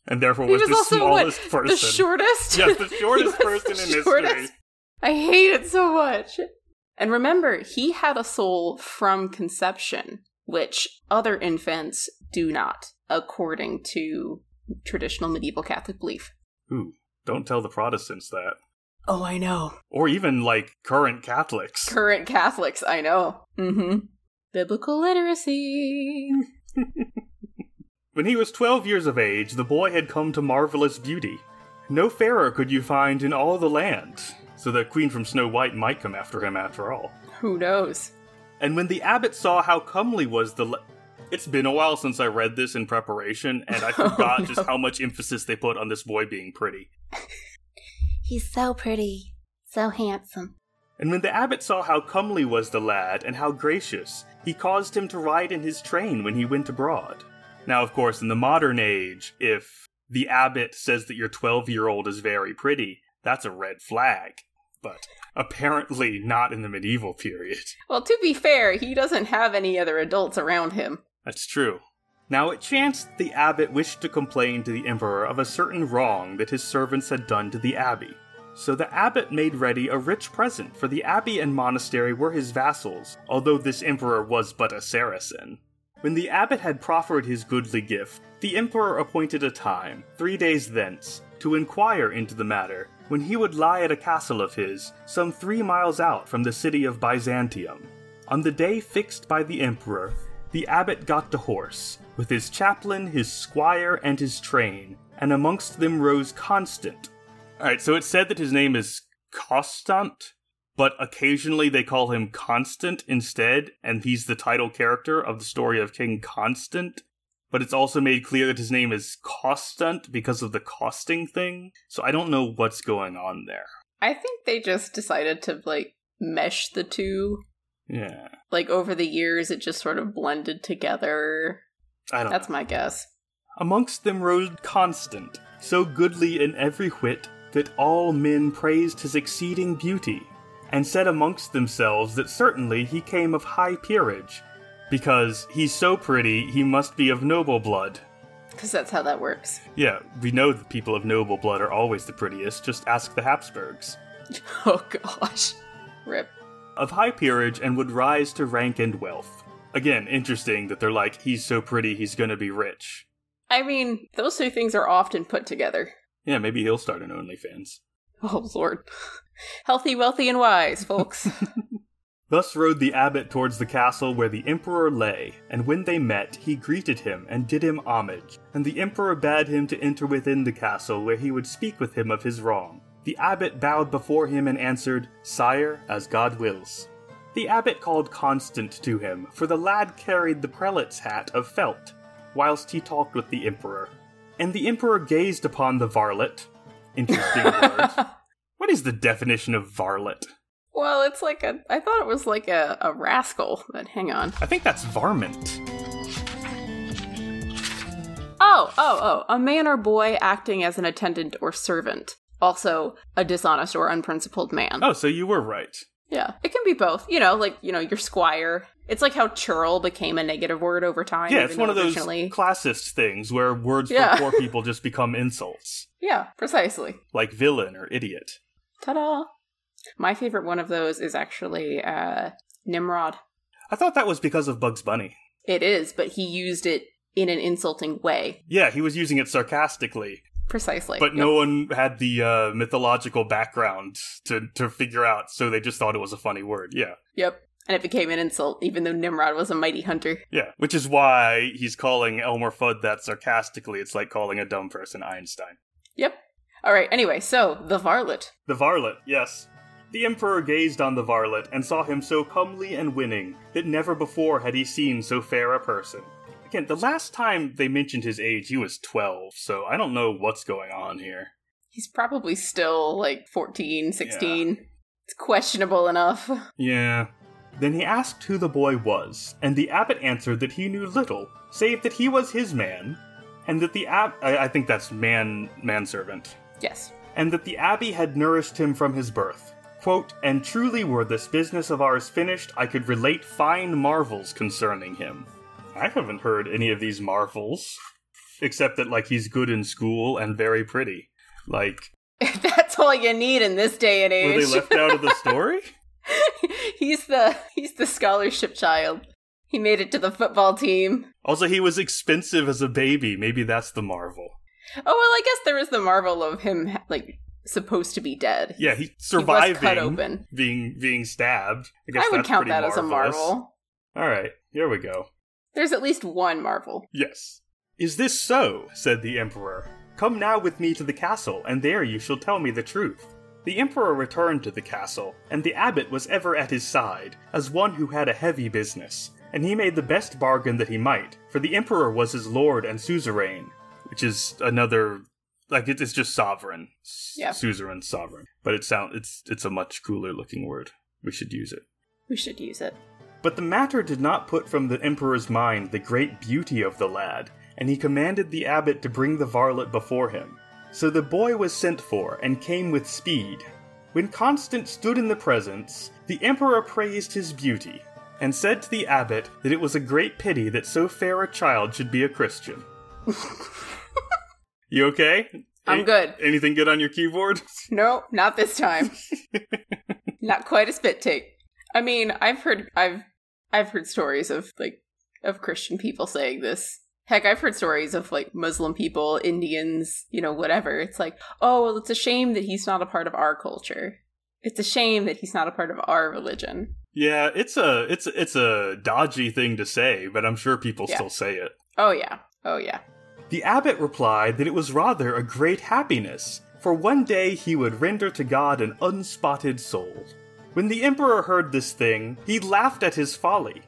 and therefore He was, was the also, smallest what, person. the shortest? Yes, the shortest person the in history. shortest. I hate it so much. And remember, he had a soul from conception, which other infants do not, according to traditional medieval Catholic belief. Ooh, don't tell the Protestants that. Oh, I know. Or even, like, current Catholics. Current Catholics, I know. Mm-hmm. Biblical literacy. When he was 12 years of age, the boy had come to marvelous beauty. No fairer could you find in all the land, so the queen from Snow White might come after him after all. Who knows? And when the abbot saw how comely was the. Le- it's been a while since I read this in preparation, and I forgot Oh, no. just how much emphasis they put on this boy being pretty. He's so pretty. So handsome. And when the abbot saw how comely was the lad, and how gracious, he caused him to ride in his train when he went abroad. Now, of course, in the modern age, if the abbot says that your 12 year old is very pretty, that's a red flag. But apparently not in the medieval period. Well, to be fair, he doesn't have any other adults around him. That's true. Now it chanced the abbot wished to complain to the emperor of a certain wrong that his servants had done to the abbey. So the abbot made ready a rich present, for the abbey and monastery were his vassals, although this emperor was but a Saracen. When the abbot had proffered his goodly gift, the emperor appointed a time, three days thence, to inquire into the matter, when he would lie at a castle of his, some three miles out from the city of Byzantium. On the day fixed by the emperor, the abbot got to horse, with his chaplain, his squire, and his train, and amongst them rose Constant. Alright, so it said that his name is Constant, but occasionally they call him Constant instead, and he's the title character of the story of King Constant. But it's also made clear that his name is Coustant because of the costing thing, so I don't know what's going on there. I think they just decided to, like, mesh the two. Yeah. Like, over the years, it just sort of blended together. I don't That's know. my guess. Amongst them rode Constant, so goodly in every whit that all men praised his exceeding beauty, and said amongst themselves that certainly he came of high peerage, because he's so pretty he must be of noble blood. Because that's how that works. Yeah, we know that people of noble blood are always the prettiest, just ask the Habsburgs. Oh, gosh. Rip. Of high peerage and would rise to rank and wealth. Again, interesting that they're like, he's so pretty, he's gonna be rich. I mean, those two things are often put together. Yeah, maybe he'll start an OnlyFans. Oh, Lord. Healthy, wealthy, and wise, folks. Thus rode the abbot towards the castle where the emperor lay, and when they met, he greeted him and did him homage. And the emperor bade him to enter within the castle, where he would speak with him of his wrong. The abbot bowed before him and answered, Sire, as God wills. The abbot called Constant to him, for the lad carried the prelate's hat of felt, whilst he talked with the emperor. and the emperor gazed upon the varlet. Interesting word. What is the definition of varlet? well, it's like a. I thought it was like a, a rascal, but hang on. I think that's varmint. Oh, oh, oh. A man or boy acting as an attendant or servant. Also, a dishonest or unprincipled man. Oh, so you were right. Yeah, it can be both. You know, like, you know, your squire. It's like how churl became a negative word over time. Yeah, it's one of those originally- classist things where words Yeah. for poor people just become insults, Yeah, precisely. like villain or idiot. Ta da! My favorite one of those is actually uh, Nimrod. I thought that was because of Bugs Bunny. It is, but he used it in an insulting way. Yeah, he was using it sarcastically, Precisely. but Yep. no one had the uh, mythological background to, to figure out, so they just thought it was a funny word. Yeah. Yep. And it became an insult, even though Nimrod was a mighty hunter. Yeah, which is why he's calling Elmer Fudd that sarcastically. It's like calling a dumb person Einstein. Yep. All right. Anyway, so the varlet. The varlet, yes. The emperor gazed on the varlet and saw him so comely and winning that never before had he seen so fair a person. Again, the last time they mentioned his age, he was 12, so I don't know what's going on here. He's probably still like 14, 16. It's questionable enough. Yeah. Then he asked who the boy was, and the abbot answered that he knew little, save that he was his man, and that the ab I, I think that's man manservant, Yes. and that the abbey had nourished him from his birth. Quote, and truly were this business of ours finished, I could relate fine marvels concerning him. I haven't heard any of these marvels, except that like he's good in school and very pretty. Like, That's all you need in this day and age. were they left out of the story? he's the he's the scholarship child. He made it to the football team. Also, he was expensive as a baby. Maybe that's the marvel. Oh well, I guess there is the marvel of him like supposed to be dead. Yeah, he He was cut open. being being stabbed. I guess I would that's count pretty that as a marvel. All right, here we go. There's at least one marvel. Yes. Is this so? said the emperor. Come now with me to the castle, and there you shall tell me the truth. The emperor returned to the castle, and the abbot was ever at his side, as one who had a heavy business, and he made the best bargain that he might, for the emperor was his lord and suzerain, which is another like it is just sovereign. Yeah. Suzerain, sovereign. But it sound it's it's a much cooler looking word. We should use it. We should use it. But the matter did not put from the emperor's mind the great beauty of the lad, and he commanded the abbot to bring the varlet before him. So the boy was sent for, and came with speed. When Constant stood in the presence, the emperor praised his beauty, and said to the abbot that it was a great pity that so fair a child should be a Christian. you okay? I'm good. Anything good on your keyboard? No, not this time. not quite a spit take. I mean, I've heard I've I've heard stories of like of Christian people saying this. Heck, I've heard stories of like Muslim people, Indians, you know, whatever. It's like, oh, well, it's a shame that he's not a part of our culture. It's a shame that he's not a part of our religion. Yeah, it's a it's it's a dodgy thing to say, but I'm sure people Yeah. still say it. Oh yeah. Oh yeah. The abbot replied that it was rather a great happiness, for one day he would render to God an unspotted soul. When the emperor heard this thing, he laughed at his folly,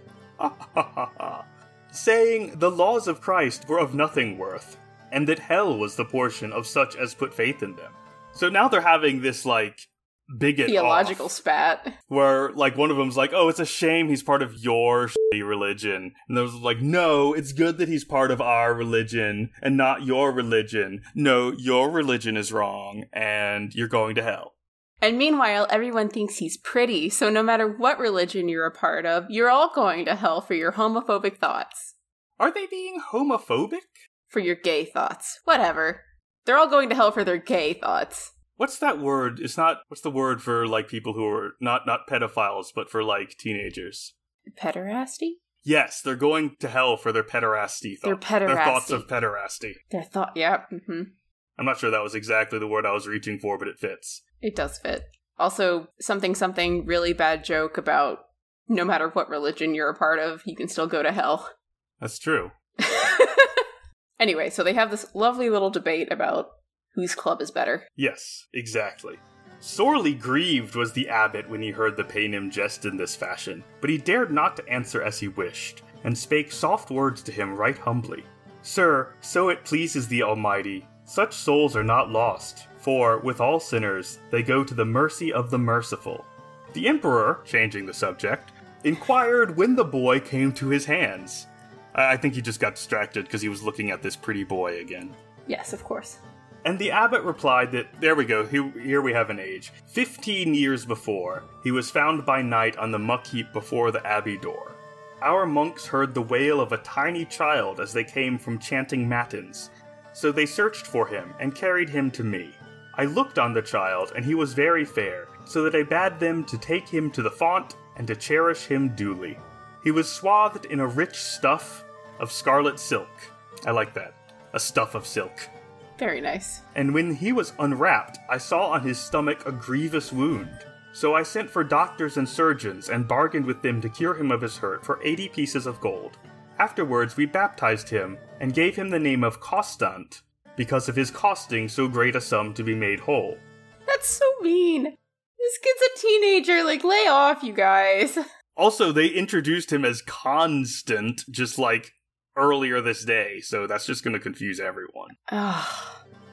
saying the laws of Christ were of nothing worth, and that hell was the portion of such as put faith in them. So now they're having this like bigot Theological spat. where like one of them's like, "Oh, it's a shame he's part of your religion," and there's like, "No, it's good that he's part of our religion and not your religion. No, your religion is wrong, and you're going to hell." And meanwhile, everyone thinks he's pretty, so no matter what religion you're a part of, you're all going to hell for your homophobic thoughts. Are they being homophobic? For your gay thoughts. Whatever. They're all going to hell for their gay thoughts. What's that word? It's not. What's the word for like people who are not not pedophiles, but for like teenagers? Pederasty? Yes, they're going to hell for their pederasty Their thoughts. Their thoughts pederasty. of pederasty. Their thought, yeah, hmm I'm not sure that was exactly the word I was reaching for, but it fits. It does fit. Also, something, something really bad joke about no matter what religion you're a part of, you can still go to hell. That's true. anyway, so they have this lovely little debate about whose club is better. Yes, exactly. Sorely grieved was the abbot when he heard the Paynim jest in this fashion, but he dared not to answer as he wished, and spake soft words to him right humbly. Sir, so it pleases the Almighty, such souls are not lost, for, with all sinners, they go to the mercy of the merciful. The Emperor, changing the subject, inquired when the boy came to his hands. I I think he just got distracted because he was looking at this pretty boy again. Yes, of course. And the abbot replied that, there we go, here, we have an age. Fifteen years before, he was found by night on the muck heap before the abbey door. Our monks heard the wail of a tiny child as they came from chanting matins, so they searched for him and carried him to me. I looked on the child, and he was very fair, so that I bade them to take him to the font and to cherish him duly. He was swathed in a rich stuff of scarlet silk. I like that. A stuff of silk. Very nice. And when he was unwrapped, I saw on his stomach a grievous wound. So I sent for doctors and surgeons and bargained with them to cure him of his hurt for eighty pieces of gold. Afterwards, we baptized him and gave him the name of Coustant, because of his costing so great a sum to be made whole. That's so mean. This kid's a teenager. Like, lay off, you guys. Also, they introduced him as Constant just like earlier this day, so that's just going to confuse everyone.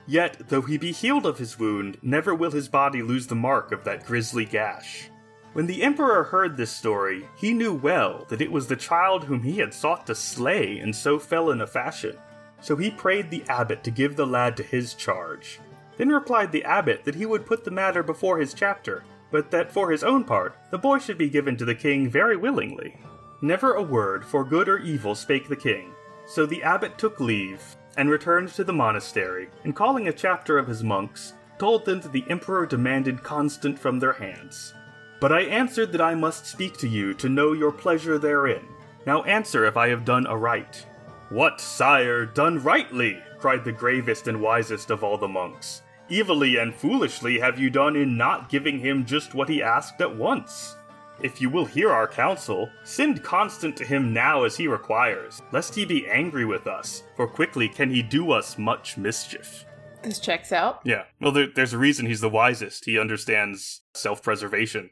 Yet, though he be healed of his wound, never will his body lose the mark of that grisly gash. When the Emperor heard this story, he knew well that it was the child whom he had sought to slay and so fell in a fashion. So he prayed the abbot to give the lad to his charge. Then replied the abbot that he would put the matter before his chapter, but that for his own part, the boy should be given to the king very willingly. Never a word, for good or evil, spake the king. So the abbot took leave, and returned to the monastery, and calling a chapter of his monks, told them that the emperor demanded Constant from their hands. But I answered that I must speak to you to know your pleasure therein. Now answer if I have done aright. What, sire, done rightly? cried the gravest and wisest of all the monks. Evilly and foolishly have you done in not giving him just what he asked at once. If you will hear our counsel, send Constant to him now as he requires, lest he be angry with us, for quickly can he do us much mischief. This checks out. Yeah, well, there, there's a reason he's the wisest. He understands self preservation.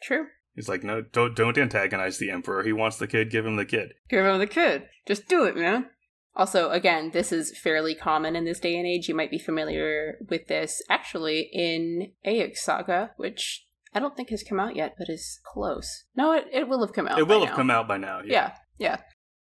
True. He's like, no, don't don't antagonize the emperor. He wants the kid. Give him the kid. Give him the kid. Just do it, man. Also, again, this is fairly common in this day and age. You might be familiar with this actually in Aex Saga, which I don't think has come out yet, but is close. No, it, it will have come out. it will have now. come out by now. Yeah, yeah.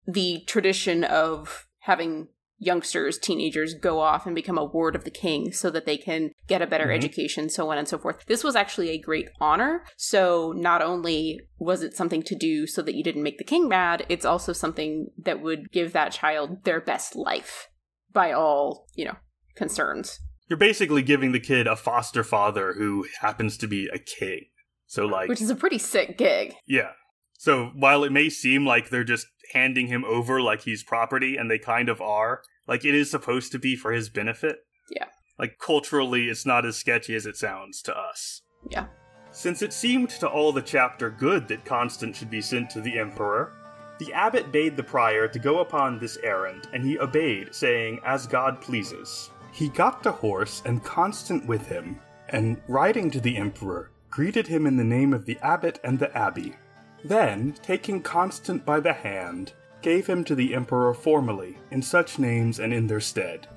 The tradition of having youngsters, teenagers go off and become a ward of the king so that they can get a better Mhm. education, so on and so forth. This was actually a great honor. So not only was it something to do so that you didn't make the king mad, it's also something that would give that child their best life by all, you know, concerns. You're basically giving the kid a foster father who happens to be a king. So like, Which is a pretty sick gig. yeah. So while it may seem like they're just handing him over like he's property, and they kind of are, like it is supposed to be for his benefit. Yeah. Like culturally, it's not as sketchy as it sounds to us. Yeah. Since it seemed to all the chapter good that Constant should be sent to the Emperor, the abbot bade the prior to go upon this errand, and he obeyed, saying, As God pleases. He got the horse and Constant with him, and riding to the Emperor, greeted him in the name of the abbot and the abbey. Then, taking Constant by the hand, gave him to the Emperor formally, in such names and in their stead.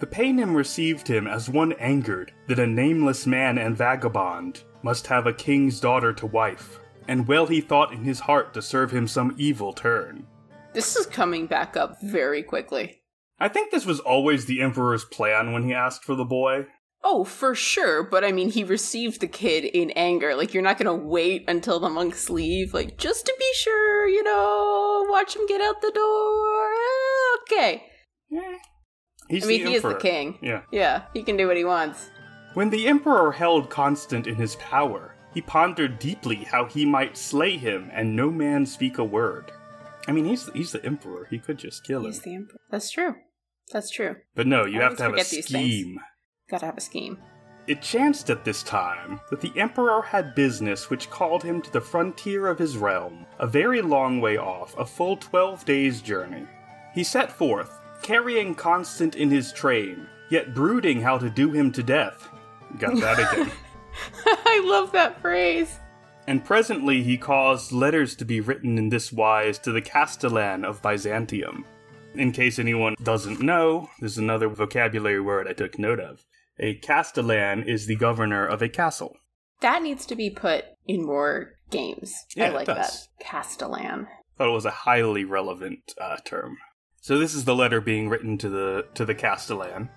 The Paynim received him as one angered that a nameless man and vagabond must have a king's daughter to wife, and well he thought in his heart to serve him some evil turn. This is coming back up very quickly. I think this was always the Emperor's plan when he asked for the boy. Oh, for sure, but I mean, he received the kid in anger. Like, you're not gonna wait until the monks leave, like, just to be sure, you know, watch him get out the door. Eh, okay. He's I mean, the he is the king. Yeah. Yeah, he can do what he wants. When the Emperor held Constant in his power, he pondered deeply how he might slay him and no man speak a word. I mean, he's he's the Emperor. He could just kill him. He's the emperor. That's true. That's true. But no, you I have to have a forget these things. scheme. Gotta have a scheme. It chanced at this time that the Emperor had business which called him to the frontier of his realm, a very long way off, a full twelve days' journey. He set forth, carrying Constant in his train, yet brooding how to do him to death. Got that again. I love that phrase. And presently he caused letters to be written in this wise to the Castellan of Byzantium. In case anyone doesn't know, there's another vocabulary word I took note of. A castellan is the governor of a castle. That needs to be put in more games. Yeah, I it like does. that. Castellan. Thought it was a highly relevant uh, term. So this is the letter being written to the to the castellan.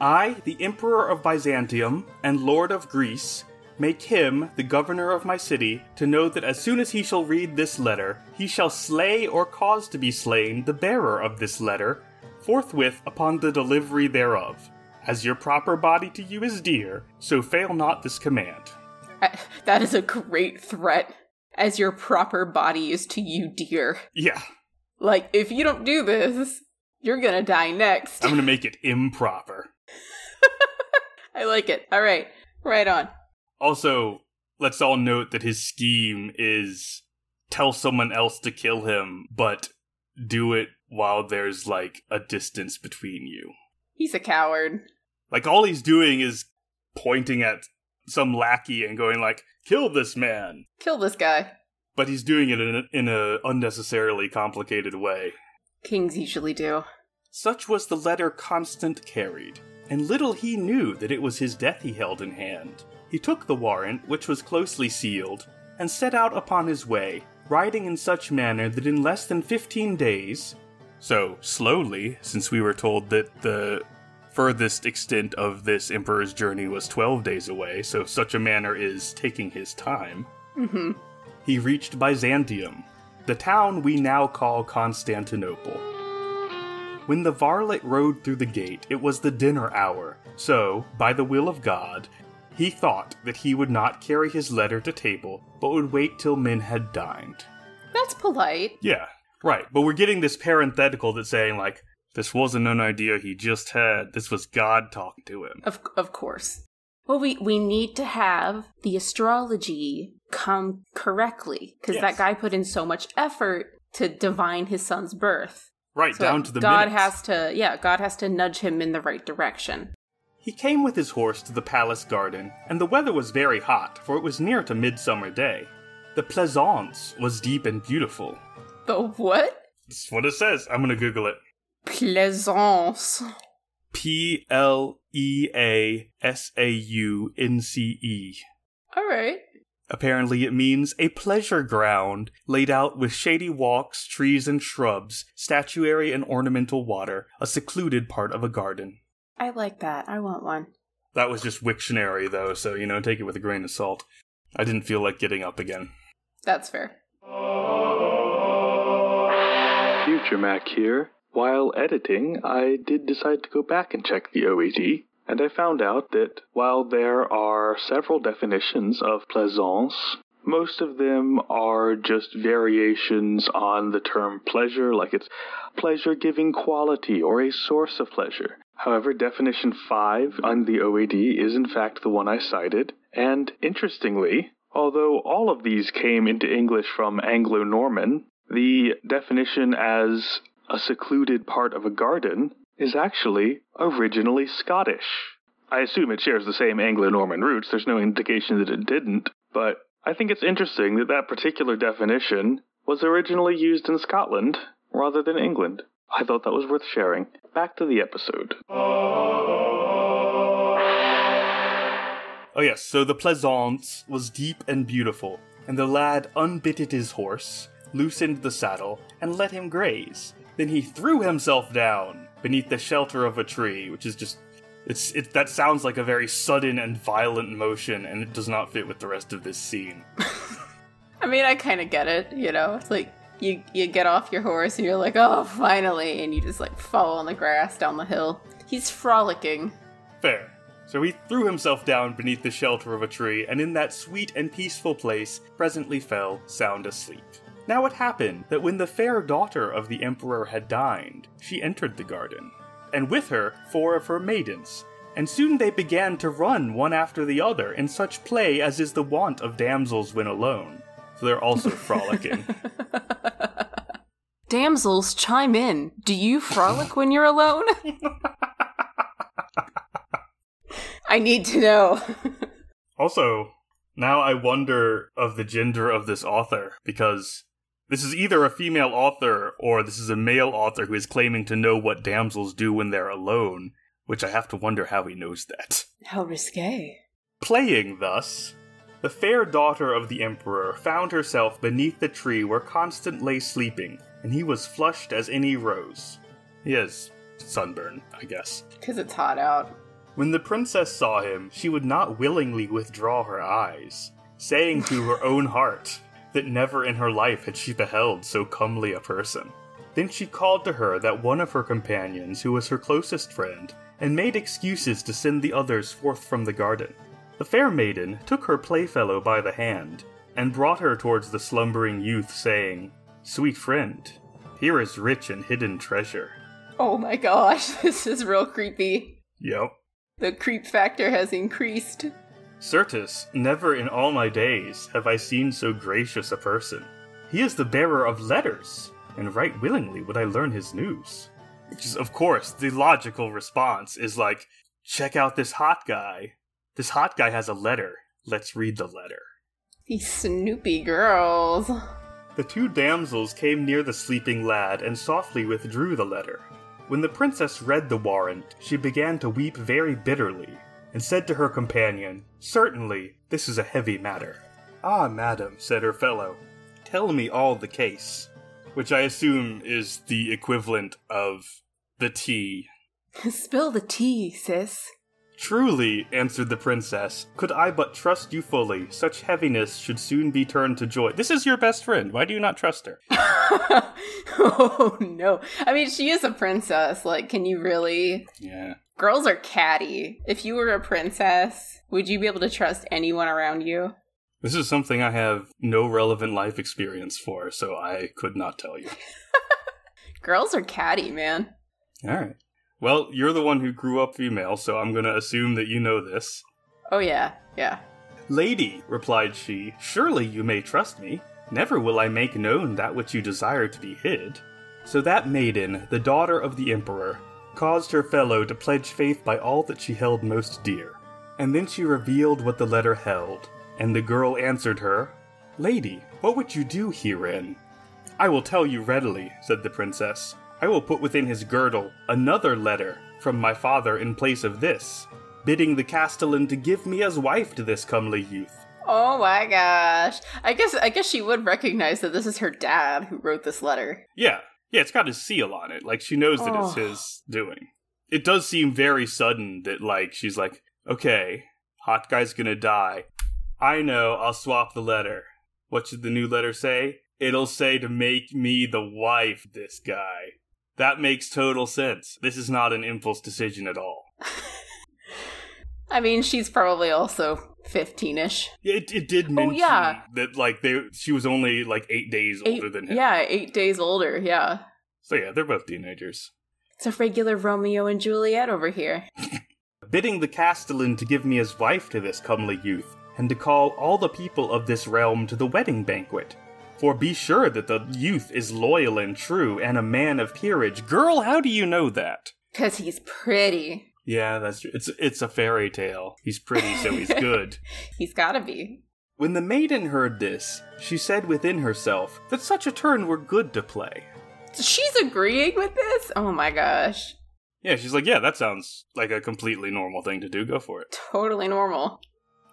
I, the Emperor of Byzantium and Lord of Greece, make him the governor of my city to know that as soon as he shall read this letter, he shall slay or cause to be slain the bearer of this letter, forthwith upon the delivery thereof. As your proper body to you is dear, so fail not this command. I- that is a great threat. As your proper body is to you, dear. Yeah, Like, if you don't do this, you're gonna die next. I'm gonna make it improper. I like it. All right, right on. Also, let's all note that his scheme is tell someone else to kill him, but do it while there's like a distance between you. He's a coward. Like all he's doing is pointing at some lackey and going like, "Kill this man." Kill this guy. But he's doing it in a, in a unnecessarily complicated way. Kings usually do. Such was the letter Constant carried, and little he knew that it was his death he held in hand. He took the warrant, which was closely sealed, and set out upon his way, riding in such manner that in less than fifteen days, so slowly, since we were told that the furthest extent of this emperor's journey was twelve days away, so such a manner is taking his time, Mm-hmm. he reached Byzantium, the town we now call Constantinople. When the varlet rode through the gate, it was the dinner hour, so, by the will of God, he thought that he would not carry his letter to table, but would wait till men had dined. That's polite. Yeah, right, but we're getting this parenthetical that's saying, like, this wasn't an idea he just had, this was God talking to him. Of of course. Well, we we need to have the astrology come correctly because Yes. that guy put in so much effort to divine his son's birth. Right, So down to the God minutes. has to, yeah, God has to nudge him in the right direction. He came with his horse to the palace garden, and the weather was very hot, for it was near to midsummer day. The pleasaunce was deep and beautiful. The what? That's what it says. I'm gonna Google it. Pleasaunce. P L E A S A U N C E. All right. Apparently, it means a pleasure ground laid out with shady walks, trees, and shrubs, statuary and ornamental water, a secluded part of a garden. I like that. I want one. That was just Wiktionary, though, so, you know, take it with a grain of salt. I didn't feel like getting up again. That's fair. Future Mac here. While editing, I did decide to go back and check the OED, and I found out that while there are several definitions of plaisance, most of them are just variations on the term pleasure, like it's pleasure giving quality or a source of pleasure. However, definition 5 on the OED is in fact the one I cited, and interestingly, although all of these came into English from Anglo Norman, the definition as a secluded part of a garden is actually originally Scottish. I assume it shares the same Anglo Norman roots, there's no indication that it didn't, but I think it's interesting that that particular definition was originally used in Scotland rather than England. I thought that was worth sharing. Back to the episode. Oh, yes, so the pleasaunce was deep and beautiful, and the lad unbitted his horse, loosened the saddle, and let him graze. Then he threw himself down beneath the shelter of a tree, which is just. It's it, that sounds like a very sudden and violent motion, and it does not fit with the rest of this scene. I mean, I kind of get it. You know, it's like you you get off your horse and you're like, oh, finally, and you just like fall on the grass down the hill. He's frolicking. Fair. So he threw himself down beneath the shelter of a tree, and in that sweet and peaceful place presently fell sound asleep. Now it happened that when the fair daughter of the emperor had dined, she entered the garden, and with her four of her maidens. And soon they began to run one after the other in such play as is the wont of damsels when alone. So they're also frolicking. Damsels, chime in. Do you frolic when you're alone? I need to know. Also, now I wonder of the gender of this author because This is either a female author or this is a male author who is claiming to know what damsels do when they're alone, which I have to wonder how he knows that. How risque. Playing thus, the fair daughter of the Emperor found herself beneath the tree where Constant lay sleeping, and he was flushed as any rose. He has sunburn, I guess. Because it's hot out. When the princess saw him, she would not willingly withdraw her eyes, saying to her own heart that never in her life had she beheld so comely a person. Then she called to her that one of her companions, who was her closest friend, and made excuses to send the others forth from the garden. The fair maiden took her playfellow by the hand, and brought her towards the slumbering youth, saying, Sweet friend, here is rich and hidden treasure. Oh my gosh, this is real creepy. Yep. The creep factor has increased. Certes, never in all my days have I seen so gracious a person. He is the bearer of letters, and right willingly would I learn his news. Which is, of course, the logical response is like, check out this hot guy. This hot guy has a letter. Let's read the letter. These snoopy girls. The two damsels came near the sleeping lad and softly withdrew the letter. When the princess read the warrant, she began to weep very bitterly, and said to her companion, Certainly, this is a heavy matter. Ah, madam, said her fellow, tell me all the case. Which I assume is the equivalent of the tea. Spill the tea, sis. Truly, answered the princess, could I but trust you fully, such heaviness should soon be turned to joy. This is your best friend. Why do you not trust her? oh no. I mean, she is a princess. Like, can you really? Yeah. Girls are catty. If you were a princess, would you be able to trust anyone around you? This is something I have no relevant life experience for, so I could not tell you. Girls are catty, man. All right. Well, you're the one who grew up female, so I'm going to assume that you know this. Oh, yeah, yeah. Lady, replied she, surely you may trust me. Never will I make known that which you desire to be hid. So that maiden, the daughter of the emperor, caused her fellow to pledge faith by all that she held most dear. And then she revealed what the letter held, and the girl answered her, Lady, what would you do herein? I will tell you readily, said the princess. I will put within his girdle another letter from my father in place of this, bidding the castellan to give me as wife to this comely youth. Oh my gosh. I guess I guess she would recognize that this is her dad who wrote this letter. Yeah. Yeah, it's got his seal on it. Like she knows that Oh. it's his doing. It does seem very sudden that like she's like, "Okay, hot guy's going to die. I know, I'll swap the letter. What should the new letter say? It'll say to make me the wife this guy." That makes total sense. This is not an impulse decision at all. I mean, she's probably also 15ish. It, it did oh, mention Oh, yeah. that like they she was only like 8 days Eight, older than him. yeah, 8 days older. Yeah. So yeah, they're both teenagers. It's a regular Romeo and Juliet over here. bidding the castellan to give me as wife to this comely youth, and to call all the people of this realm to the wedding banquet. For be sure that the youth is loyal and true, and a man of peerage. Girl, how do you know that? Cause he's pretty. Yeah, that's true. It's it's a fairy tale. He's pretty, so he's good. He's gotta be. when the maiden heard this, she said within herself that such a turn were good to play. She's agreeing with this? Oh my gosh. Yeah, she's like, yeah, that sounds like a completely normal thing to do. Go for it. Totally normal.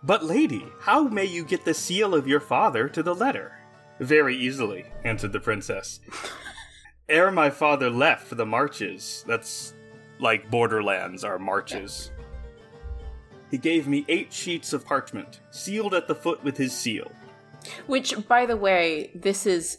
But, lady, how may you get the seal of your father to the letter? Very easily, answered the princess. Ere my father left for the marches, that's like borderlands are marches. He gave me eight sheets of parchment, sealed at the foot with his seal. Which, by the way, this is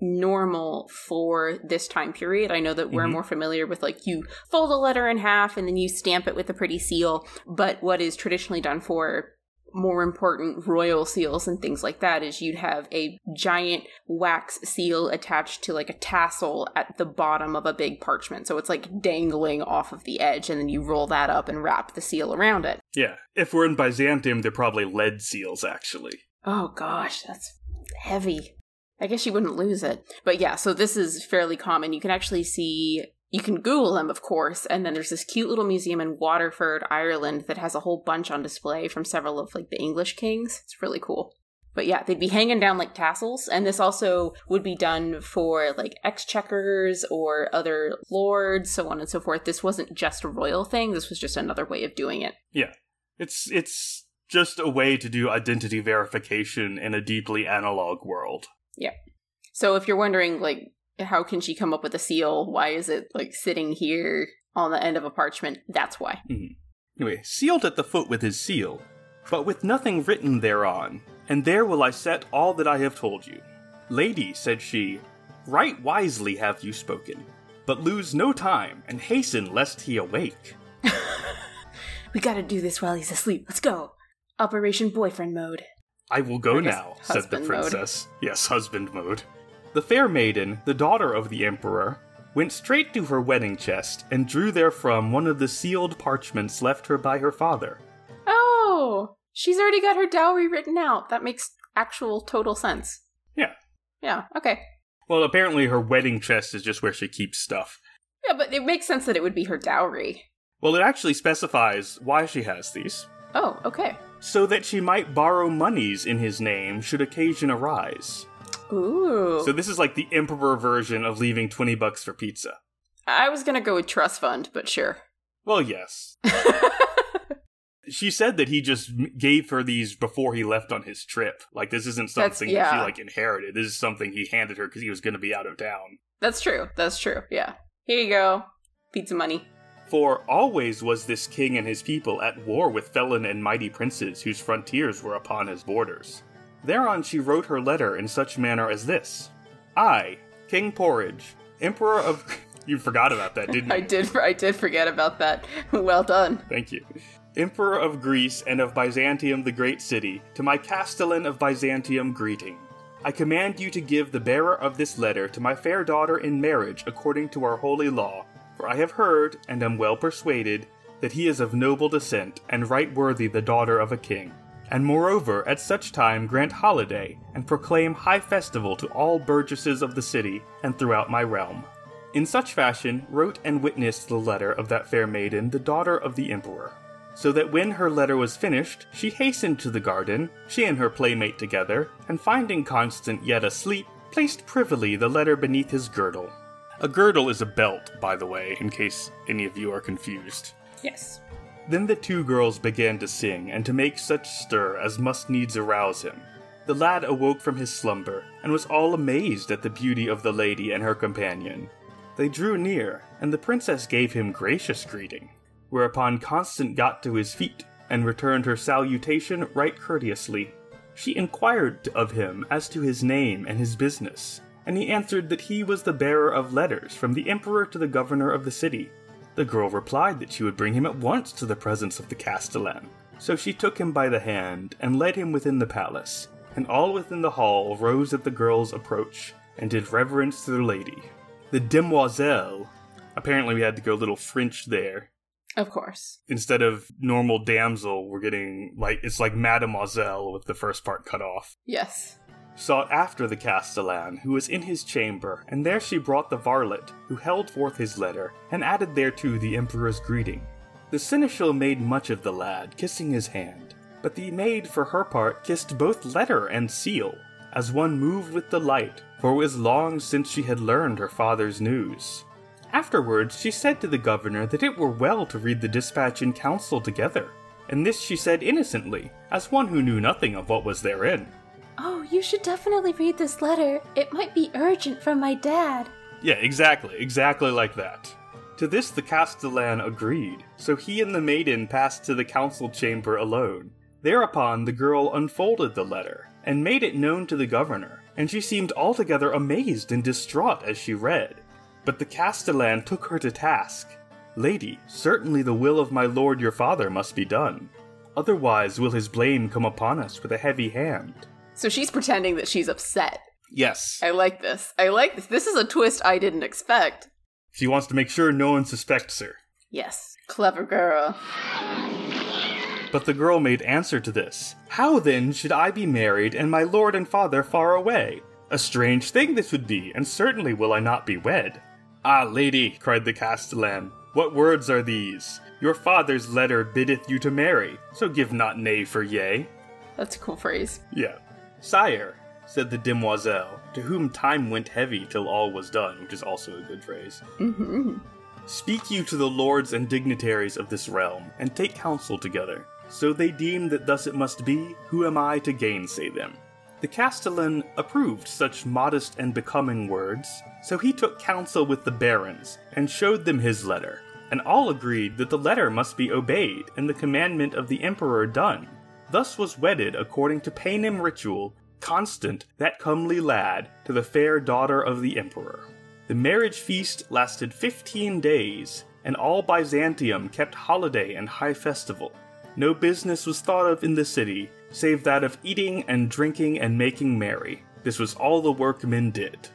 normal for this time period. I know that we're Mhm. more familiar with like you fold a letter in half and then you stamp it with a pretty seal. But what is traditionally done for more important royal seals and things like that is you'd have a giant wax seal attached to like a tassel at the bottom of a big parchment. So it's like dangling off of the edge and then you roll that up and wrap the seal around it. Yeah, if we're in Byzantium, they're probably lead seals, actually. Oh gosh, that's heavy. I guess you wouldn't lose it. But yeah, so this is fairly common. You can actually see you can Google them, of course, and then there's this cute little museum in Waterford, Ireland that has a whole bunch on display from several of like the English kings. It's really cool. But yeah, they'd be hanging down like tassels, and this also would be done for like exchequers or other lords, so on and so forth. This wasn't just a royal thing, this was just another way of doing it. Yeah. It's it's just a way to do identity verification in a deeply analog world. Yeah. So if you're wondering, like, how can she come up with a seal? Why is it like sitting here on the end of a parchment? That's why. Mm-hmm. Anyway, sealed at the foot with his seal, but with nothing written thereon, and there will I set all that I have told you. Lady, said she, right wisely have you spoken, but lose no time, and hasten lest he awake. We gotta do this while he's asleep. Let's go. Operation boyfriend mode. I will go now, said the husband mode. princess. Yes, husband mode. The fair maiden, the daughter of the emperor, went straight to her wedding chest and drew therefrom one of the sealed parchments left her by her father. Oh, she's already got her dowry written out. That makes actual total sense. Yeah. Yeah, okay. Well, apparently her wedding chest is just where she keeps stuff. Yeah, but it makes sense that it would be her dowry. Well, it actually specifies why she has these. Oh, okay. So that she might borrow monies in his name should occasion arise. Ooh. So this is like the emperor version of leaving 20 bucks for pizza. I was gonna go with trust fund, but sure. Well, yes. She said that he just gave her these before he left on his trip. Like this isn't something that she like inherited. This is something he handed her because he was going to be out of town. That's true. That's true. Yeah. Here you go. Pizza money. For always was this king and his people at war with felon and mighty princes whose frontiers were upon his borders. Thereon she wrote her letter in such manner as this I, King Porridge, Emperor of. you forgot about that, didn't you? I did. I did forget about that. well done. Thank you. Emperor of Greece and of Byzantium the great city, to my castellan of Byzantium greeting. I command you to give the bearer of this letter to my fair daughter in marriage according to our holy law, for I have heard, and am well persuaded, that he is of noble descent, and right worthy the daughter of a king. And moreover, at such time grant holiday, and proclaim high festival to all burgesses of the city, and throughout my realm. In such fashion wrote and witnessed the letter of that fair maiden, the daughter of the emperor. So that when her letter was finished, she hastened to the garden, she and her playmate together, and finding Constant yet asleep, placed privily the letter beneath his girdle. A girdle is a belt, by the way, in case any of you are confused. Yes. Then the two girls began to sing, and to make such stir as must needs arouse him. The lad awoke from his slumber, and was all amazed at the beauty of the lady and her companion. They drew near, and the princess gave him gracious greeting, whereupon Constant got to his feet, and returned her salutation right courteously. She inquired of him as to his name and his business, and he answered that he was the bearer of letters from the emperor to the governor of the city. The girl replied that she would bring him at once to the presence of the castellan. So she took him by the hand and led him within the palace, and all within the hall rose at the girl's approach and did reverence to the lady. The demoiselle. Apparently, we had to go a little French there. Of course. Instead of normal damsel, we're getting like it's like mademoiselle with the first part cut off Yes. Sought after the castellan, who was in his chamber, and there she brought the varlet, who held forth his letter, and added thereto the emperor's greeting. The seneschal made much of the lad, kissing his hand, but the maid for her part kissed both letter and seal, as one moved with delight, for it was long since she had learned her father's news. Afterwards she said to the governor that it were well to read the dispatch in council together, and this she said innocently, as one who knew nothing of what was therein. Oh, you should definitely read this letter. It might be urgent from my dad. Yeah, exactly, exactly like that. To this the Castellan agreed, so he and the maiden passed to the council chamber alone. Thereupon the girl unfolded the letter, and made it known to the governor, and she seemed altogether amazed and distraught as she read. But the Castellan took her to task. Lady, certainly the will of my lord your father must be done. Otherwise will his blame come upon us with a heavy hand. So she's pretending that she's upset. Yes. I like this. I like this. This is a twist I didn't expect. She wants to make sure no one suspects her. Yes. Clever girl. But the girl made answer to this How then should I be married and my lord and father far away? A strange thing this would be, and certainly will I not be wed. Ah, lady, cried the castellan, what words are these? Your father's letter biddeth you to marry, so give not nay for yea. That's a cool phrase. Yeah. Sire, said the demoiselle, to whom time went heavy till all was done, which is also a good phrase. Mm-hmm. Speak you to the lords and dignitaries of this realm, and take counsel together. So they deem that thus it must be, who am I to gainsay them? The Castellan approved such modest and becoming words, so he took counsel with the barons, and showed them his letter, and all agreed that the letter must be obeyed, and the commandment of the emperor done. Thus was wedded, according to Paynim ritual, Constant, that comely lad, to the fair daughter of the emperor. The marriage feast lasted fifteen days, and all Byzantium kept holiday and high festival. No business was thought of in the city, save that of eating and drinking and making merry. This was all the workmen did.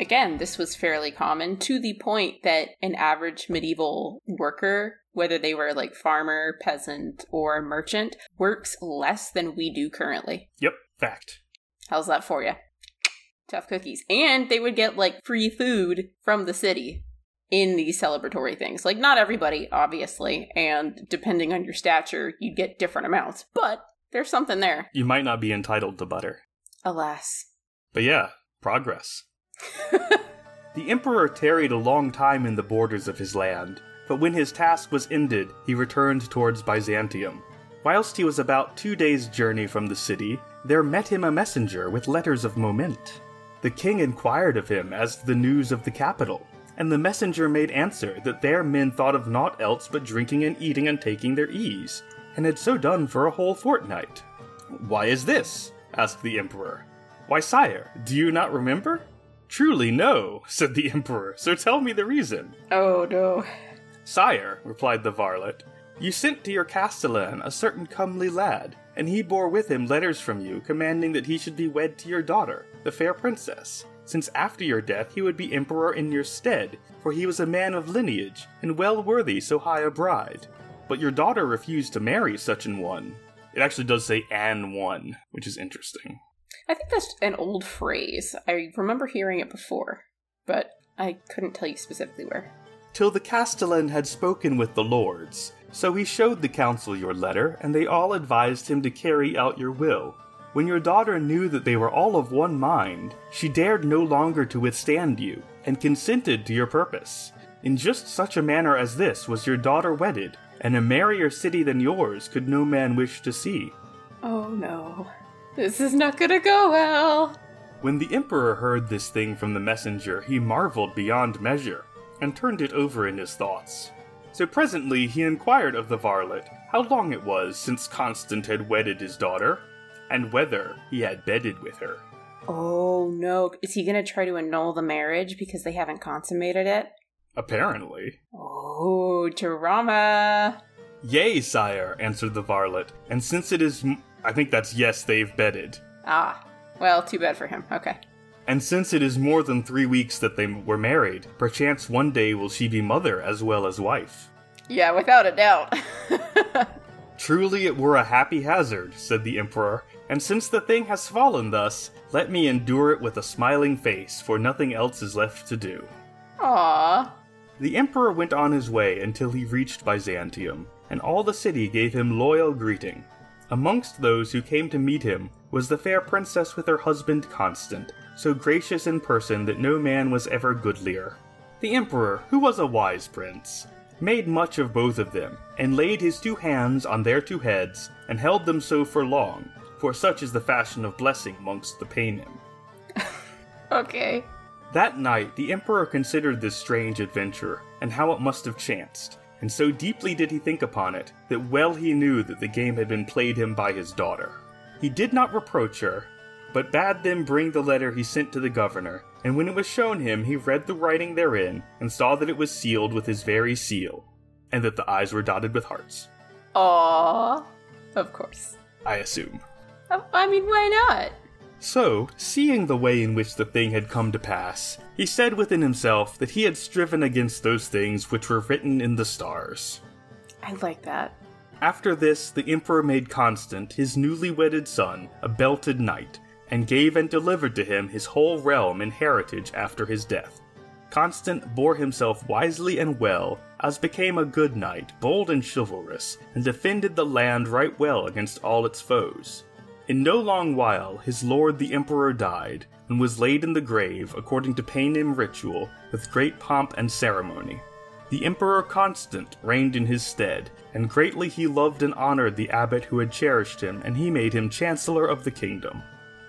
Again, this was fairly common to the point that an average medieval worker, whether they were like farmer, peasant, or merchant, works less than we do currently. Yep, fact. How's that for you? Tough cookies. And they would get like free food from the city in these celebratory things. Like, not everybody, obviously, and depending on your stature, you'd get different amounts, but there's something there. You might not be entitled to butter. Alas. But yeah, progress. the emperor tarried a long time in the borders of his land, but when his task was ended, he returned towards Byzantium. Whilst he was about two days' journey from the city, there met him a messenger with letters of moment. The king inquired of him as to the news of the capital, and the messenger made answer that their men thought of naught else but drinking and eating and taking their ease, and had so done for a whole fortnight. Why is this? asked the emperor. Why, sire, do you not remember? Truly, no, said the emperor, so tell me the reason. Oh no. Sire, replied the varlet, you sent to your castellan a certain comely lad, and he bore with him letters from you commanding that he should be wed to your daughter, the fair princess, since after your death he would be emperor in your stead, for he was a man of lineage, and well worthy so high a bride. But your daughter refused to marry such an one. It actually does say an one, which is interesting. I think that's an old phrase. I remember hearing it before, but I couldn't tell you specifically where. Till the castellan had spoken with the lords, so he showed the council your letter, and they all advised him to carry out your will. When your daughter knew that they were all of one mind, she dared no longer to withstand you, and consented to your purpose. In just such a manner as this was your daughter wedded, and a merrier city than yours could no man wish to see. Oh no. This is not gonna go well. When the emperor heard this thing from the messenger, he marveled beyond measure, and turned it over in his thoughts. So presently he inquired of the varlet how long it was since Constant had wedded his daughter, and whether he had bedded with her. Oh no. Is he gonna try to annul the marriage because they haven't consummated it? Apparently. Oh, drama. Yea, sire, answered the varlet, and since it is. M- I think that's yes, they've bedded. Ah. Well, too bad for him. Okay. And since it is more than three weeks that they were married, perchance one day will she be mother as well as wife. Yeah, without a doubt. Truly it were a happy hazard, said the emperor, and since the thing has fallen thus, let me endure it with a smiling face, for nothing else is left to do. Aww. The emperor went on his way until he reached Byzantium, and all the city gave him loyal greeting. Amongst those who came to meet him was the fair princess with her husband Constant, so gracious in person that no man was ever goodlier. The emperor, who was a wise prince, made much of both of them, and laid his two hands on their two heads, and held them so for long, for such is the fashion of blessing amongst the Paynim. Okay. That night, the Emperor considered this strange adventure, and how it must have chanced, and so deeply did he think upon it, that well he knew that the game had been played him by his daughter. He did not reproach her, but bade them bring the letter he sent to the governor, and when it was shown him, he read the writing therein, and saw that it was sealed with his very seal, and that the eyes were dotted with hearts. Aww. Of course. I assume. I- I mean, why not? So, seeing the way in which the thing had come to pass, he said within himself that he had striven against those things which were written in the stars. I like that. After this, the emperor made Constant, his newly wedded son, a belted knight, and gave and delivered to him his whole realm in heritage after his death. Constant bore himself wisely and well, as became a good knight, bold and chivalrous, and defended the land right well against all its foes. In no long while, his lord the emperor died, and was laid in the grave according to Paynim ritual, with great pomp and ceremony. The Emperor Constant reigned in his stead, and greatly he loved and honored the abbot who had cherished him, and he made him chancellor of the kingdom.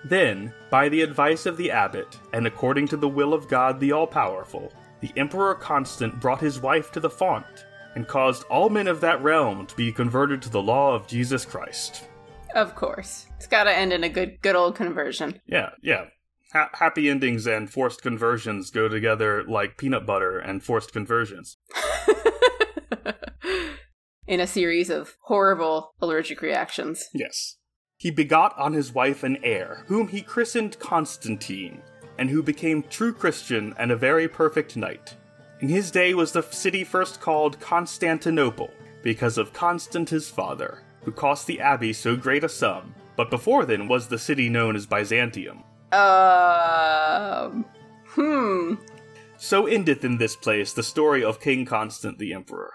Then, by the advice of the abbot, and according to the will of God the All Powerful, the Emperor Constant brought his wife to the font, and caused all men of that realm to be converted to the law of Jesus Christ. Of course. It's gotta end in a good good old conversion. Yeah, yeah. Ha- happy endings and forced conversions go together like peanut butter and forced conversions. in a series of horrible allergic reactions. Yes. He begot on his wife an heir, whom he christened Constantine, and who became true Christian and a very perfect knight. In his day was the city first called Constantinople, because of Constant his father, who cost the abbey so great a sum, but before then was the city known as Byzantium. Um. Hmm. So endeth in this place the story of King Constant the Emperor.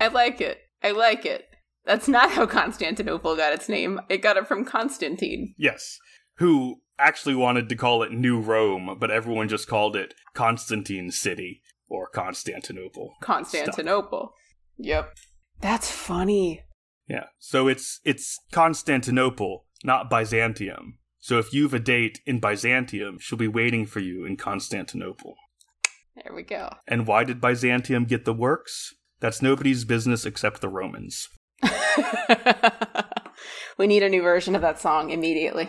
I like it. I like it. That's not how Constantinople got its name. It got it from Constantine. Yes. Who actually wanted to call it New Rome, but everyone just called it Constantine City or Constantinople. Constantinople. Yep. That's funny. Yeah. So it's it's Constantinople, not Byzantium. So if you've a date in Byzantium, she'll be waiting for you in Constantinople. There we go. And why did Byzantium get the works? That's nobody's business except the Romans. we need a new version of that song immediately.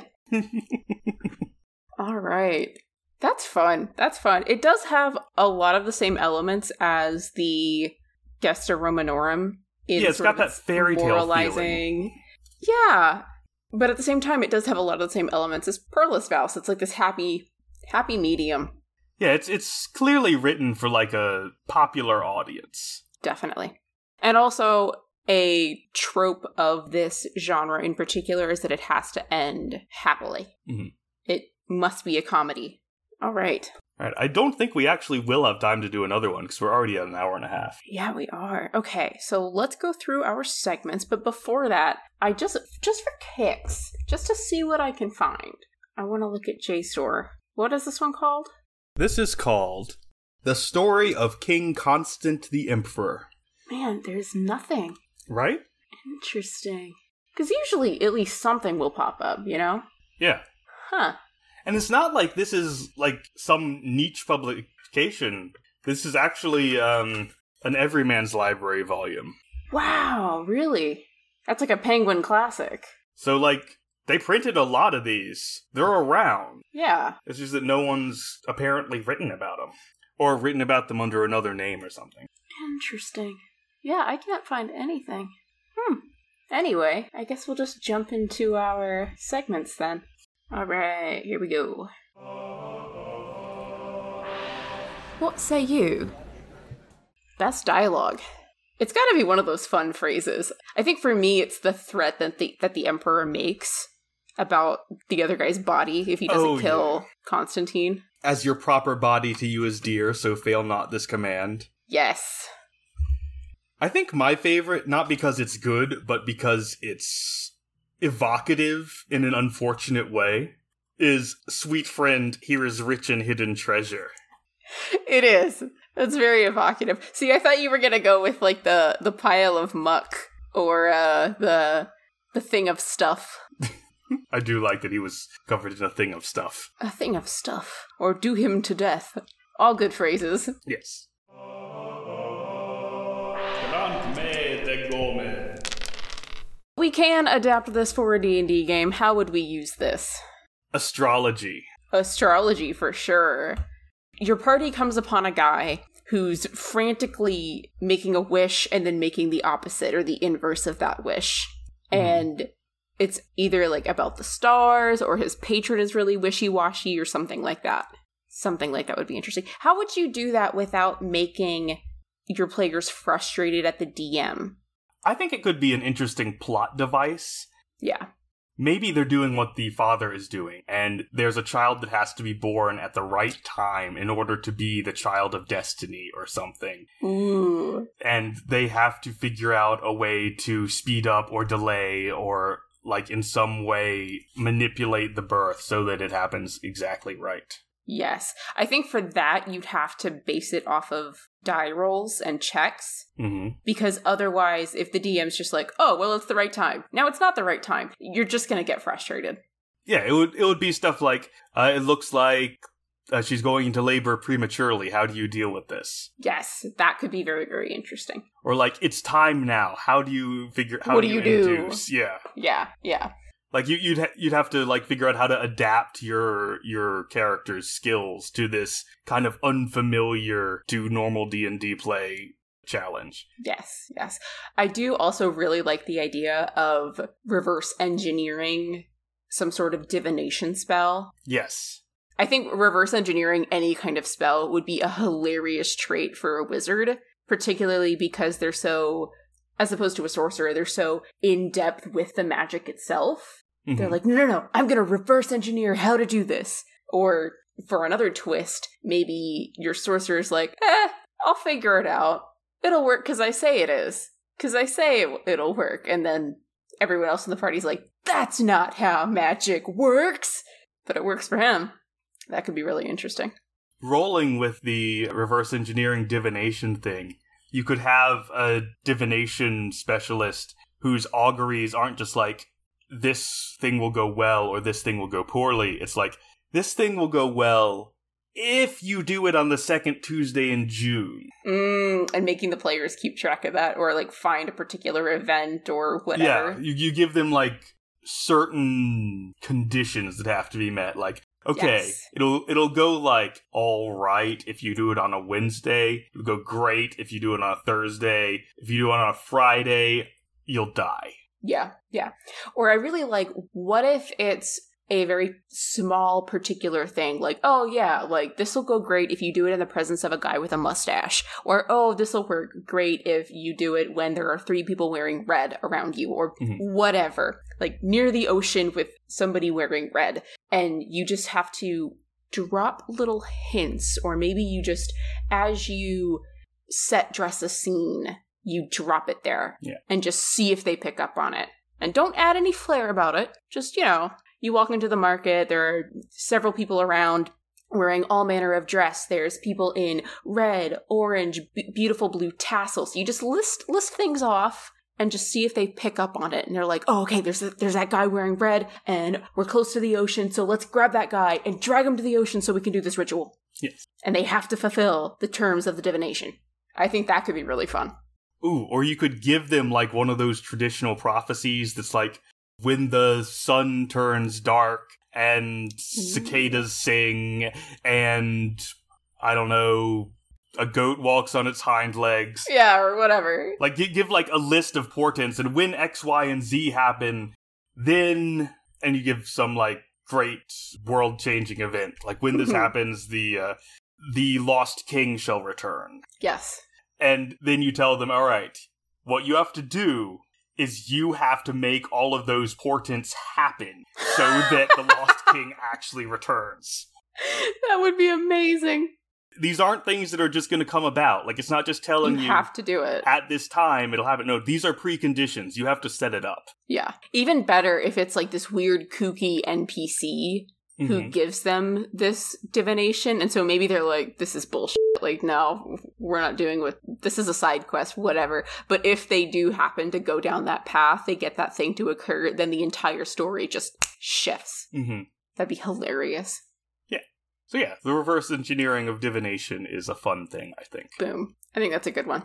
All right. That's fun. That's fun. It does have a lot of the same elements as the Gesta Romanorum. In yeah, it's got that fairy tale moralizing. feeling. Yeah, but at the same time, it does have a lot of the same elements as Perlesvaus. It's like this happy, happy medium. Yeah, it's it's clearly written for like a popular audience. Definitely. And also, a trope of this genre in particular is that it has to end happily. Mhm. It must be a comedy. All right. All right, I don't think we actually will have time to do another one because we're already at an hour and a half. Yeah, we are. Okay, so let's go through our segments, but before that, I just just for kicks, just to see what I can find. I want to look at JSTOR. What is this one called? This is called The Story of King Constant the Emperor. Man, there's nothing. Right? Interesting. Because usually at least something will pop up, you know? Yeah. Huh. And it's not like this is like some niche publication. This is actually um, an Everyman's Library volume. Wow, really? That's like a Penguin classic. So, like, they printed a lot of these. They're around. Yeah. It's just that no one's apparently written about them. Or written about them under another name or something. Interesting. Yeah, I can't find anything. Hmm. Anyway, I guess we'll just jump into our segments then. Alright, here we go. What say you? Best dialogue. It's got to be one of those fun phrases. I think for me, it's the threat that the that the emperor makes about the other guy's body if he doesn't Oh, kill Constantine. As your proper body to you is dear, so fail not this command. Yes. I think my favorite, not because it's good, but because it's evocative in an unfortunate way, is Sweet Friend, Here is Rich and Hidden Treasure. It is. That's very evocative. See, I thought you were gonna go with like the the pile of muck or uh the the thing of stuff. I do like that he was covered in a thing of stuff. A thing of stuff. Or do him to death. All good phrases. Yes. We can adapt this for a D&D game. How would we use this? Astrology. Astrology for sure. Your party comes upon a guy who's frantically making a wish and then making the opposite or the inverse of that wish. And it's either like about the stars or his patron is really wishy-washy or something like that. Something like that would be interesting. How would you do that without making your players frustrated at the DM? I think it could be an interesting plot device. Yeah. Maybe they're doing what the father is doing, and there's a child that has to be born at the right time in order to be the child of destiny or something. Ooh. and they have to figure out a way to speed up or delay or like in some way manipulate the birth so that it happens exactly right. Yes. I think for that, you'd have to base it off of die rolls and checks. hmm Because otherwise, if the DM's just like, oh, well, it's the right time. Now it's not the right time. You're just going to get frustrated. Yeah, it would it would be stuff like uh, it looks like uh, she's going into labor prematurely. How do you deal with this? Yes, that could be very, very interesting. Or like it's time now. How do you figure? Out how What do do you, you do? induce? Yeah, Yeah, yeah. Like you, you'd ha- you'd have to like figure out how to adapt your your character's skills to this kind of unfamiliar to normal D and D play challenge. Yes, yes. I do also really like the idea of reverse engineering some sort of divination spell. Yes. I think reverse engineering any kind of spell would be a hilarious trait for a wizard, particularly because they're so, as opposed to a sorcerer, they're so in depth with the magic itself. They're Mhm. like, no, no, no, I'm going to reverse engineer how to do this. Or for another twist, maybe your sorcerer's like, eh, I'll figure it out. It'll work because I say it is. Because I say it, it'll work. And then everyone else in the party's like, that's not how magic works. But it works for him. That could be really interesting. rolling with the reverse engineering divination thing, you could have a divination specialist whose auguries aren't just like this thing will go well or this thing will go poorly. It's like this thing will go well if you do it on the second Tuesday in June. Mm, and making the players keep track of that or like find a particular event or whatever. Yeah, you, you give them like certain conditions that have to be met. Like, okay, Yes. it'll it'll go like all right if you do it on a Wednesday. It'll go great if you do it on a Thursday. If you do it on a Friday, you'll die. Yeah, yeah. Or I really like what if it's a very small particular thing like oh yeah like this will go great if you do it in the presence of a guy with a mustache or oh this will work great if you do it when there are three people wearing red around you or Mhm. whatever like near the ocean with somebody wearing red and you just have to drop little hints or maybe you just as you set dress a scene you drop it there Yeah. and just see if they pick up on it. And don't add any flair about it. Just you know you walk into the market there are several people around wearing all manner of dress. There's people in red orange b- beautiful blue tassels. You just list list things off and just see if they pick up on it. And they're like oh okay there's a, there's that guy wearing red and we're close to the ocean so let's grab that guy and drag him to the ocean so we can do this ritual. Yes. and they have to fulfill the terms of the divination. I think that could be really fun Ooh, or you could give them like one of those traditional prophecies that's like when the sun turns dark and cicadas sing and I don't know, a goat walks on its hind legs. yeah or whatever Like gi- give like a list of portents and when X, Y, and Z happen, then and you give some like great world changing event. Like when this Mhm. happens, the uh, the lost king shall return yes and then you tell them, all right, what you have to do is you have to make all of those portents happen so that the Lost King actually returns. that would be amazing These aren't things that are just going to come about. Like, it's not just telling you you, have to do it at this time it'll happen. No, these are preconditions. You have to set it up. Yeah. Even better if it's like this weird kooky NPC who Mhm. gives them this divination. And so maybe they're like, this is bullshit. Like, no, we're not doing what this is a side quest, whatever. But if they do happen to go down that path, they get that thing to occur, then the entire story just shifts. Mhm. That'd be hilarious. Yeah. So, yeah, the reverse engineering of divination is a fun thing, I think. Boom. I think that's a good one.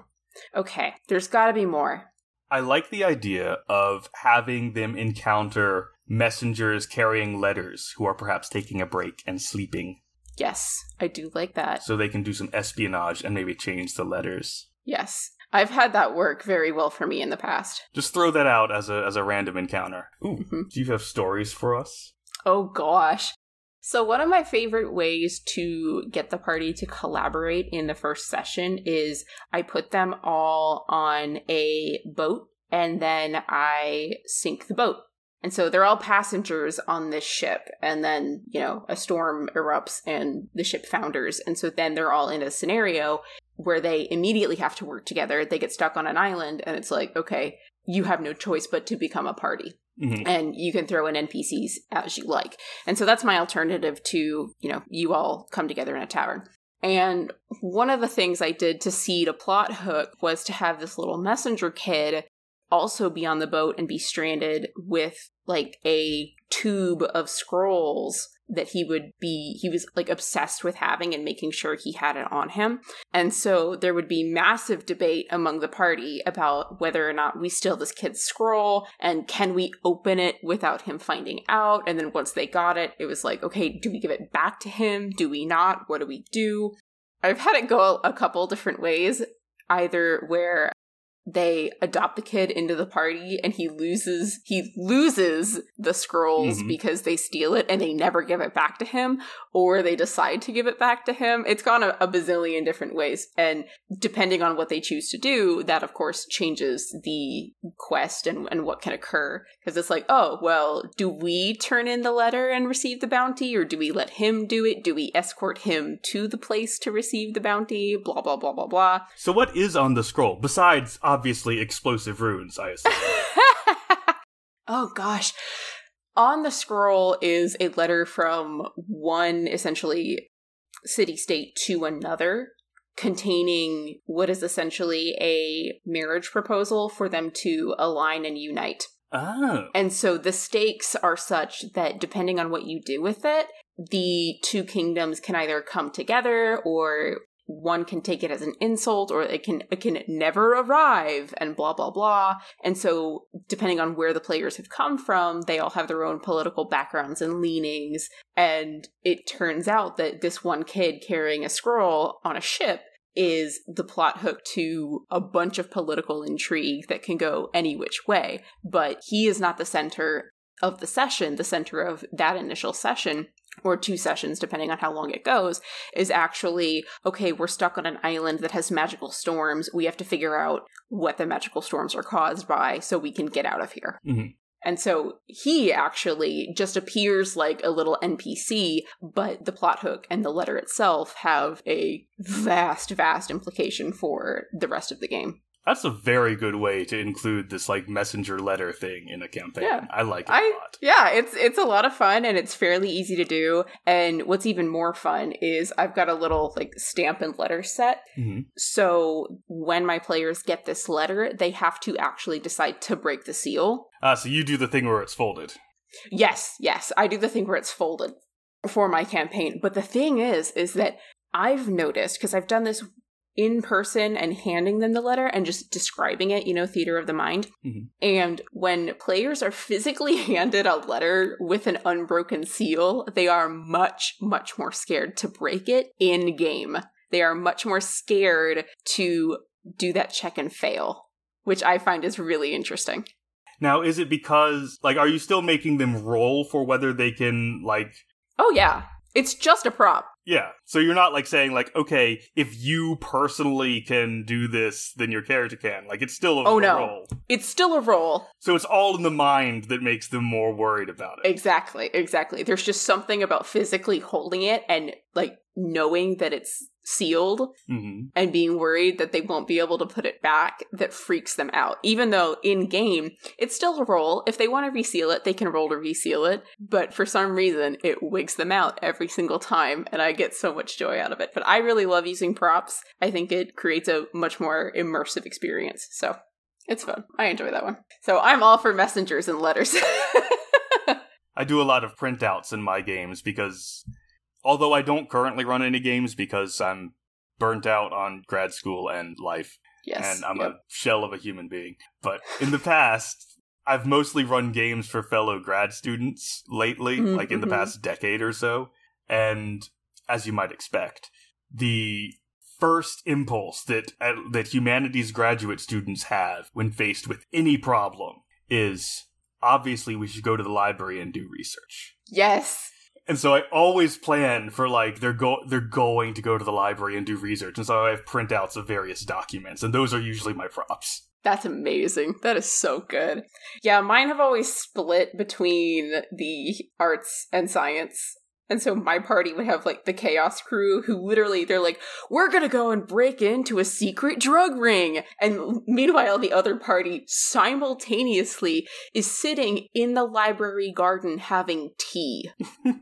Okay, there's gotta be more. I like the idea of having them encounter messengers carrying letters who are perhaps taking a break and sleeping Yes, I do like that. so they can do some espionage and maybe change the letters. Yes. I've had that work very well for me in the past. Just throw that out as a as a random encounter. Ooh, Mhm. do you have stories for us? Oh gosh. So, one of my favorite ways to get the party to collaborate in the first session is I put them all on a boat and then I sink the boat. And so they're all passengers on this ship. And then, you know, a storm erupts and the ship founders. And so then they're all in a scenario where they immediately have to work together. They get stuck on an island and it's like, okay, you have no choice but to become a party Mhm. and you can throw in npcs as you like and so that's my alternative to you know you all come together in a tavern and one of the things i did to seed a plot hook was to have this little messenger kid also be on the boat and be stranded with like a tube of scrolls that he would be he was like obsessed with having and making sure he had it on him. And so there would be massive debate among the party about whether or not we steal this kid's scroll and can we open it without him finding out. And then once they got it it was like okay do we give it back to him? Do we not? What do we do? I've had it go a couple different ways either where they adopt the kid into the party and he loses he loses the scrolls Mhm. because they steal it and they never give it back to him or they decide to give it back to him. It's gone a, a bazillion different ways. And depending on what they choose to do that of course changes the quest and, and what can occur. Because it's like oh well do we turn in the letter and receive the bounty or do we let him do it? Do we escort him to the place to receive the bounty? Blah blah blah blah blah. So what is on the scroll besides obviously explosive runes? I assume. oh gosh. On the scroll is a letter from one essentially city state to another containing what is essentially a marriage proposal for them to align and unite. oh, And so the stakes are such that depending on what you do with it, the two kingdoms can either come together or one can take it as an insult or it can it can never arrive and blah blah blah. And so depending on where the players have come from, they all have their own political backgrounds and leanings. And it turns out that this one kid carrying a scroll on a ship is the plot hook to a bunch of political intrigue that can go any which way. But he is not the center of the session, the center of that initial session. Or two sessions, depending on how long it goes, is actually okay, we're stuck on an island that has magical storms. We have to figure out what the magical storms are caused by so we can get out of here. Mhm. And so he actually just appears like a little NPC, but the plot hook and the letter itself have a vast, vast implication for the rest of the game. That's a very good way to include this like messenger letter thing in a campaign. Yeah. I like it I a lot. yeah, it's it's a lot of fun and it's fairly easy to do. And what's even more fun is I've got a little like stamp and letter set. Mhm. So when my players get this letter, they have to actually decide to break the seal. Ah, so you do the thing where it's folded. Yes, yes, I do the thing where it's folded for my campaign. But the thing is, is that I've noticed because I've done this in person and handing them the letter and just describing it, you know, theater of the mind. Mhm. And when players are physically handed a letter with an unbroken seal, they are much, much more scared to break it in game. They are much more scared to do that check and fail, which I find is really interesting. Now, is it because like are you still making them roll for whether they can like Oh, yeah. It's just a prop. Yeah. So you're not like saying like, okay, if you personally can do this, then your character can. Like it's still a, Oh, a no. roll. It's still a role. So it's all in the mind that makes them more worried about it. Exactly, exactly. There's just something about physically holding it and like knowing that it's sealed hmm and being worried that they won't be able to put it back that freaks them out. Even though in game, it's still a roll. If they want to reseal it, they can roll to reseal it. But for some reason, it wigs them out every single time, and I get so much joy out of it. But I really love using props. I think it creates a much more immersive experience. So it's fun. I enjoy that one. So I'm all for messengers and letters. I do a lot of printouts in my games because although I don't currently run any games because I'm burnt out on grad school and life yes. and I'm Yep. a shell of a human being. But in the past, I've mostly run games for fellow grad students lately, Mhm, like in the mhm. past decade or so. And as you might expect, the first impulse that uh, that humanities graduate students have when faced with any problem is obviously we should go to the library and do research. Yes. And so I always plan for like they're go they're going to go to the library and do research, and so I have printouts of various documents, and those are usually my props. That's amazing. That is so good. Yeah, mine have always split between the arts and science And so my party would have like the chaos crew who literally they're like, we're gonna go and break into a secret drug ring. And meanwhile, the other party simultaneously is sitting in the library garden having tea.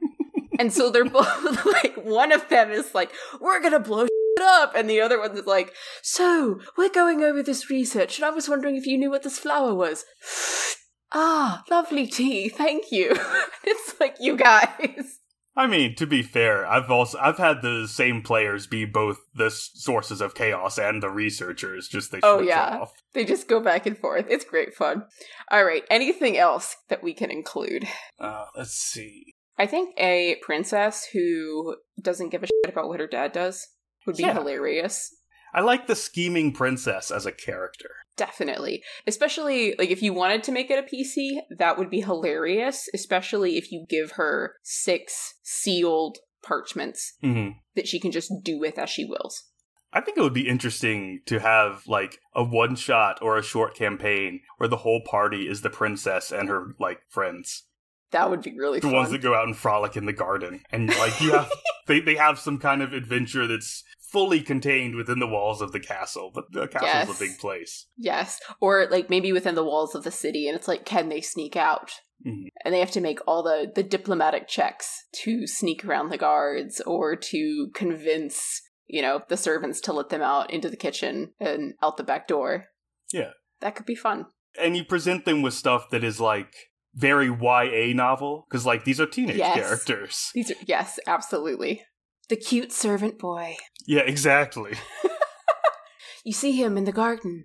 and so they're both like, one of them is like, we're gonna blow shit up. And the other one is like, so we're going over this research and I was wondering if you knew what this flower was. ah, lovely tea. Thank you. it's like, you guys. I mean, to be fair, I've also I've had the same players be both the sources of chaos and the researchers. Just they Oh, yeah. off. They just go back and forth. It's great fun. All right. Anything else that we can include? Uh, let's see. I think a princess who doesn't give a shit about what her dad does would be Yeah. hilarious. I like the scheming princess as a character. Definitely. Especially like if you wanted to make it a PC, that would be hilarious, especially if you give her six sealed parchments hmm that she can just do with as she wills. I think it would be interesting to have like a one shot or a short campaign where the whole party is the princess and her like friends. That would be really the fun. ones that go out and frolic in the garden and like you have they, they have some kind of adventure that's fully contained within the walls of the castle but the castle's Yes. a big place Yes. Or like maybe within the walls of the city and it's like can they sneak out? Mhm. And they have to make all the the diplomatic checks to sneak around the guards or to convince, you know, the servants to let them out into the kitchen and out the back door. Yeah. That could be fun. and you present them with stuff that is like very YA novel because like these are teenage Yes. characters These are yes, absolutely. The cute servant boy. yeah exactly You see him in the garden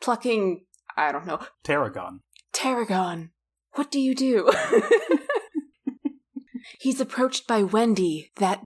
plucking I don't know, tarragon tarragon. What do you do? He's approached by Wendy, that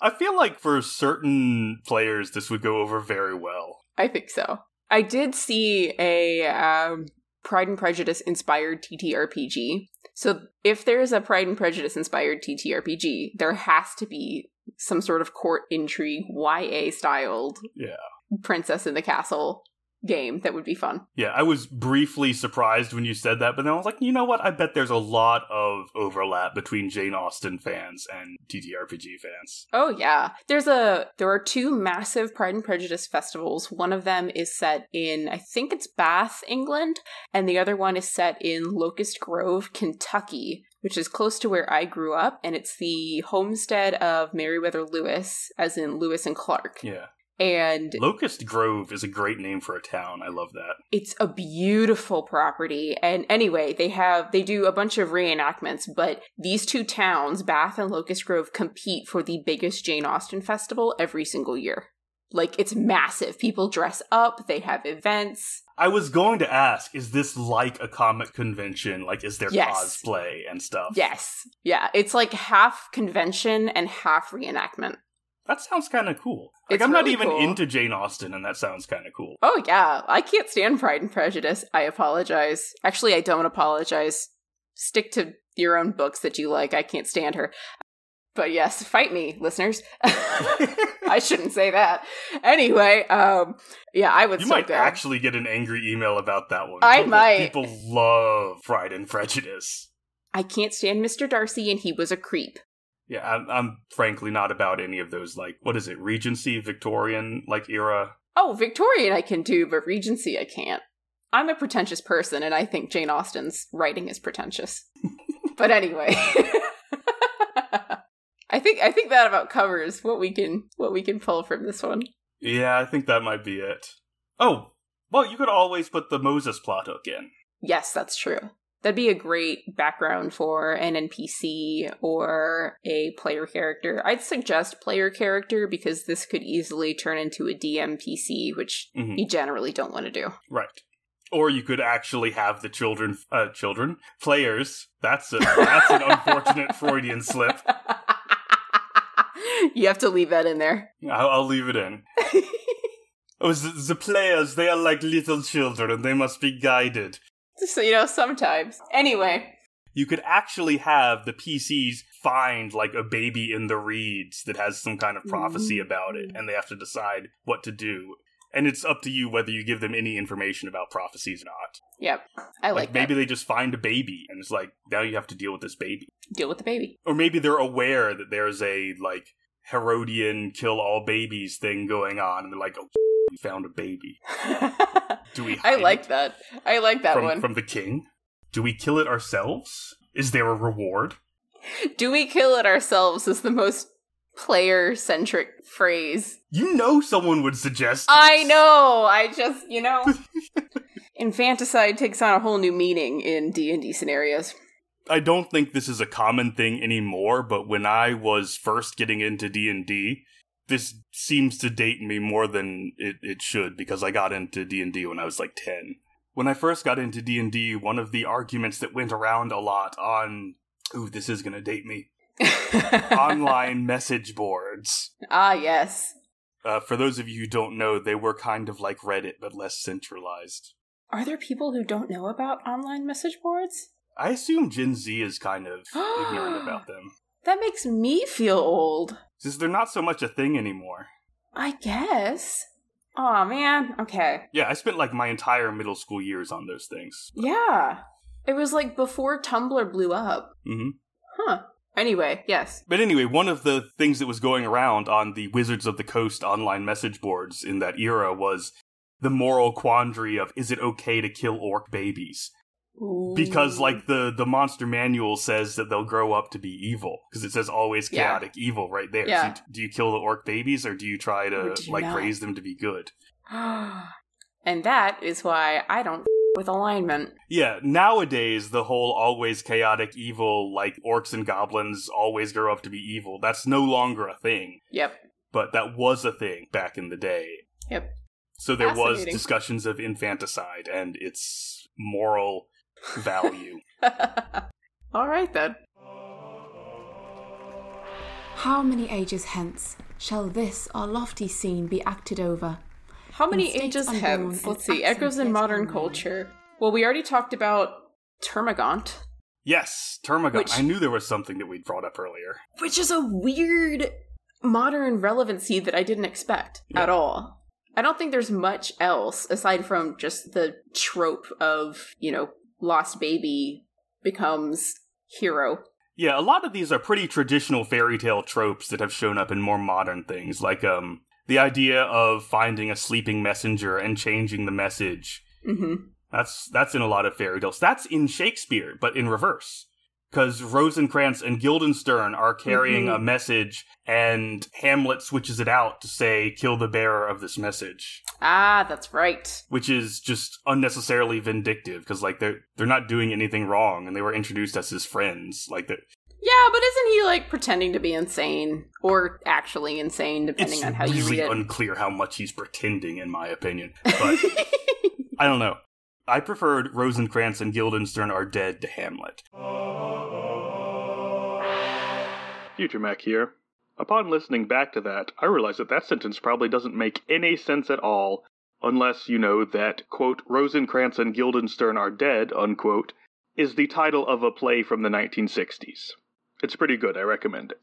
i feel like for certain players this would go over very well I think so. I did see a um, Pride and Prejudice inspired TTRPG. So if there is a Pride and Prejudice inspired TTRPG, there has to be some sort of court intrigue, YA styled Yeah. princess in the castle game that would be fun. Yeah, I was briefly surprised when you said that, but then I was like, you know what? I bet there's a lot of overlap between Jane Austen fans and TTRPG fans. Oh yeah. There's a there are two massive Pride and Prejudice festivals. One of them is set in I think it's Bath, England, and the other one is set in Locust Grove, Kentucky, which is close to where I grew up, and it's the homestead of Meriwether Lewis, as in Lewis and Clark. Yeah. And Locust Grove is a great name for a town. I love that. it's a beautiful property and anyway they have they do a bunch of reenactments but these two towns bath and locust grove compete for the biggest jane austen festival every single year like it's massive people dress up they have events I was going to ask, is this like a comic convention? Like, is there Yes. cosplay and stuff? yes yeah it's like half convention and half reenactment That sounds kind of cool. Like, It's I'm not even cool. into Jane Austen, and that sounds kind of cool. oh yeah i can't stand pride and prejudice i apologize actually i don't apologize stick to your own books that you like i can't stand her but yes fight me listeners i shouldn't say that anyway um yeah i would You might go. actually get an angry email about that one. I People- might. People love Pride and Prejudice. i can't stand mr darcy and he was a creep Yeah, I'm, I'm frankly not about any of those, like, what is it, Regency, Victorian, like, era? oh victorian i can do but regency i can't i'm a pretentious person and i think jane austen's writing is pretentious but anyway i think i think that about covers what we can what we can pull from this one Yeah, I think that might be it. Oh, well, you could always put the Moses plot hook in. yes that's true that'd be a great background for an npc or a player character i'd suggest player character because this could easily turn into a dmpc which Mhm. you generally don't want to do Right. Or you could actually have the children, uh, children, players. That's a, that's an unfortunate Freudian slip. you have to leave that in there. I'll, I'll leave it in. Oh, the, the players, they are like little children. And they must be guided. So, you know, sometimes. Anyway, You could actually have the PCs find like a baby in the reeds that has some kind of prophecy mm-hmm. about it, and they have to decide what to do. And it's up to you whether you give them any information about prophecies or not. Yep. I like, Like, maybe they just find a baby and it's like, now you have to deal with this baby. Deal with the baby. Or maybe they're aware that there's a, like, Herodian kill all babies thing going on and they're like, oh, found a baby. Do we I like that. I like that from, one. from the king? Do we kill it ourselves? Is there a reward? Do we kill it ourselves is the most player centric phrase. You know someone would suggest I know. I just, you know, infanticide takes on a whole new meaning in D&D scenarios. I don't think this is a common thing anymore, but when I was first getting into D&D, this seems to date me more than it, it should because I got into D&D when I was like 10. When I first got into D&D, one of the arguments that went around a lot on ooh, this is going to date me. Online message boards. Ah, yes. Uh, for those of you who don't know, they were kind of like Reddit but less centralized. Are there people who don't know about online message boards? I assume Gen Z is kind of ignorant about them. That makes me feel old. Since they're not so much a thing anymore. I guess. Oh man. Okay. Yeah, I spent like my entire middle school years on those things. Yeah. It was like before Tumblr blew up. hmm Huh. Anyway, yes. But anyway, one of the things that was going around on the Wizards of the Coast online message boards in that era was the moral quandary of is it okay to kill orc babies? Because like the the monster manual says that they'll grow up to be evil because it says always Yeah. chaotic evil right there. Yeah. So do you kill the orc babies or do you try to you like not? raise them to be good? and that is why I don't with alignment. Yeah, nowadays the whole always chaotic evil, like orcs and goblins always grow up to be evil, that's no longer a thing. Yep. But that was a thing back in the day. Yep. So there was discussions of infanticide and its moral value. All right then. How many ages hence shall this our lofty scene be acted over? How many ages hence? Let's see. Echoes in modern unknown. culture. Well, we already talked about Termagant, yes, Termagant. Which- I knew there was something that we brought up earlier. which is a weird modern relevancy that I didn't expect Yeah. at all. I don't think there's much else aside from just the trope of, you know, lost baby becomes hero. Yeah, a lot of these are pretty traditional fairy tale tropes that have shown up in more modern things, like um the idea of finding a sleeping messenger and changing the message. Mm-hmm. That's that's in a lot of fairy tales. That's in Shakespeare, but in reverse. Because Rosencrantz and Guildenstern are carrying Mhm. a message, and Hamlet switches it out to say, kill the bearer of this message. Ah, that's right. Which is just unnecessarily vindictive, because, like, they're, they're not doing anything wrong, and they were introduced as his friends. Like, they're- Yeah, but isn't he like pretending to be insane or actually insane, depending it's on how you really read it? It's really unclear how much he's pretending, in my opinion. But I don't know. I preferred Rosencrantz and Guildenstern are dead to Hamlet. Future Mac here. Upon listening back to that, I realized that that sentence probably doesn't make any sense at all, unless you know that, quote, Rosencrantz and Guildenstern are dead, unquote, is the title of a play from the 1960s. It's pretty good, I recommend it.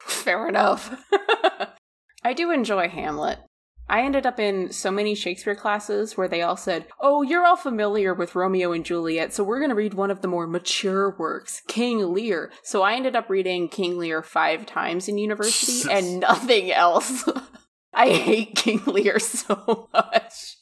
Fair enough. I do enjoy Hamlet. I ended up in so many Shakespeare classes where they all said, Oh, you're all familiar with Romeo and Juliet, so we're going to read one of the more mature works, King Lear. So I ended up reading King Lear five times in university and nothing else. I hate King Lear so much.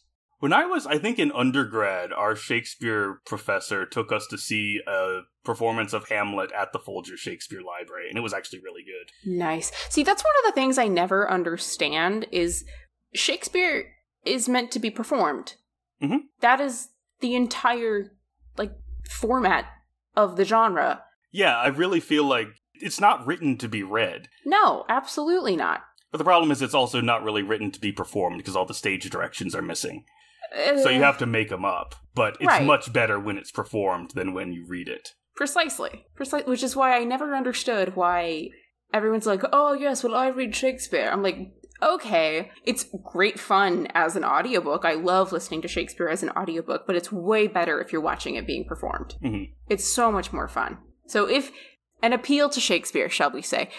When I was, I think, in undergrad, our Shakespeare professor took us to see a performance of Hamlet at the Folger Shakespeare Library, and it was actually really good. Nice. See, that's one of the things I never understand is Shakespeare is meant to be performed. Mhm. That is the entire like format of the genre. Yeah, I really feel like it's not written to be read. No, absolutely not. But the problem is, it's also not really written to be performed because all the stage directions are missing. So you Uh, have to make them up. But it's Right. much better when it's performed than when you read it. precisely, precisely, which is why I never understood why everyone's like, "Oh yes, well I read Shakespeare." I'm like, okay, it's great fun as an audiobook. I love listening to Shakespeare as an audiobook, but it's way better if you're watching it being performed. Mhm. It's so much more fun. So if an appeal to Shakespeare, shall we say,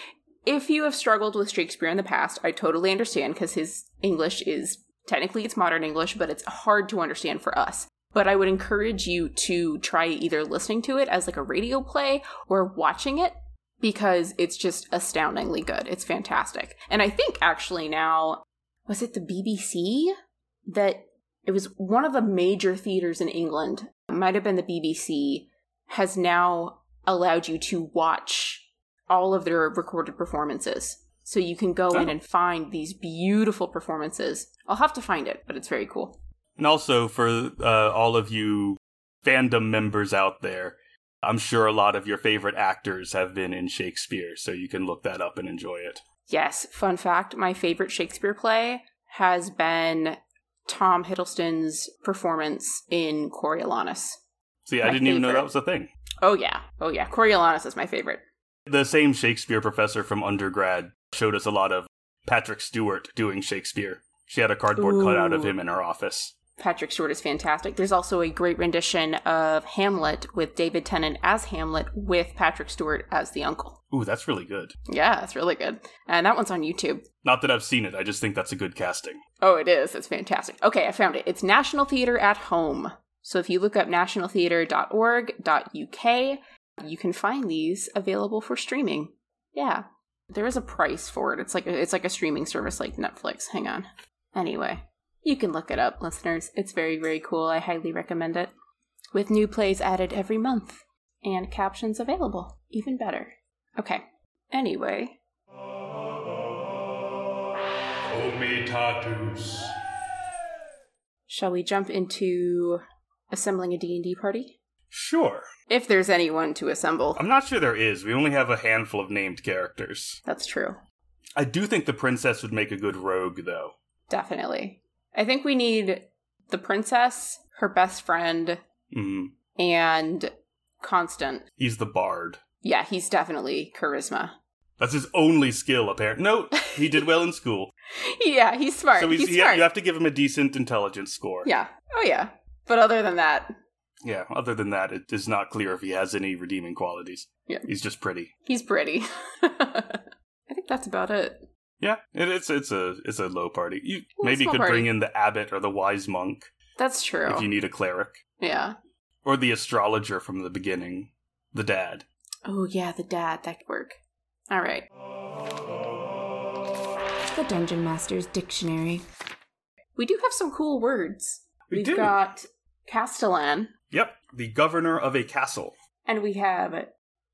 if you have struggled with Shakespeare in the past, I totally understand because his English is technically it's modern English, but it's hard to understand for us. But I would encourage you to try either listening to it as like a radio play or watching it because it's just astoundingly good. It's fantastic. And I think actually now, was it the BBC that it was one of the major theaters in England, might have been the BBC, has now allowed you to watch all of their recorded performances. So you can go in Oh. and find these beautiful performances. I'll have to find it, but it's very cool. And also for uh, all of you fandom members out there, I'm sure a lot of your favorite actors have been in Shakespeare, so you can look that up and enjoy it. Yes, fun fact my favorite Shakespeare play has been Tom Hiddleston's performance in Coriolanus. See, I didn't even know that was a thing. Oh, yeah. Oh, yeah. Coriolanus is my favorite. The same Shakespeare professor from undergrad showed us a lot of Patrick Stewart doing Shakespeare. She had a cardboard cutout of him in her office. Patrick Stewart is fantastic. There's also a great rendition of Hamlet with David Tennant as Hamlet with Patrick Stewart as the uncle. Ooh, that's really good. Yeah, it's really good. And that one's on YouTube. Not that I've seen it, I just think that's a good casting. Oh, it is. It's fantastic. Okay, I found it. It's National Theatre at Home. So if you look up nationaltheatre.org.uk, you can find these available for streaming. Yeah. There is a price for it. It's like a, it's like a streaming service like Netflix. Hang on. Anyway, you can look it up, listeners. It's very very cool. I highly recommend it. With new plays added every month and captions available. Even better. Okay. Anyway, Comitatus. shall we jump into assembling a D&D party? Sure. If there's anyone to assemble. I'm not sure there is. We only have a handful of named characters. That's true. I do think the princess would make a good rogue, though. Definitely. I think we need the princess, her best friend, Mm, and Constant. he's the bard. Yeah, he's definitely charisma. That's his only skill, apparently. No, he did well in school. Yeah, he's smart. so he's, he's, he- smart. you have to give him a decent intelligence score. Yeah. Oh yeah. But other than that, Yeah, other than that, it is not clear if he has any redeeming qualities. Yeah. He's just pretty. he's pretty. I think that's about it. Yeah, it, it's it's a it's a low party. You Well, maybe small could party. bring in the abbot or the wise monk That's true. if you need a cleric, yeah. or the astrologer from the beginning, the dad. Oh yeah, the dad. That could work. All right. The Dungeon Master's Dictionary. We do have some cool words. We We've do. got Castellan, Yep, the governor of a castle. and we have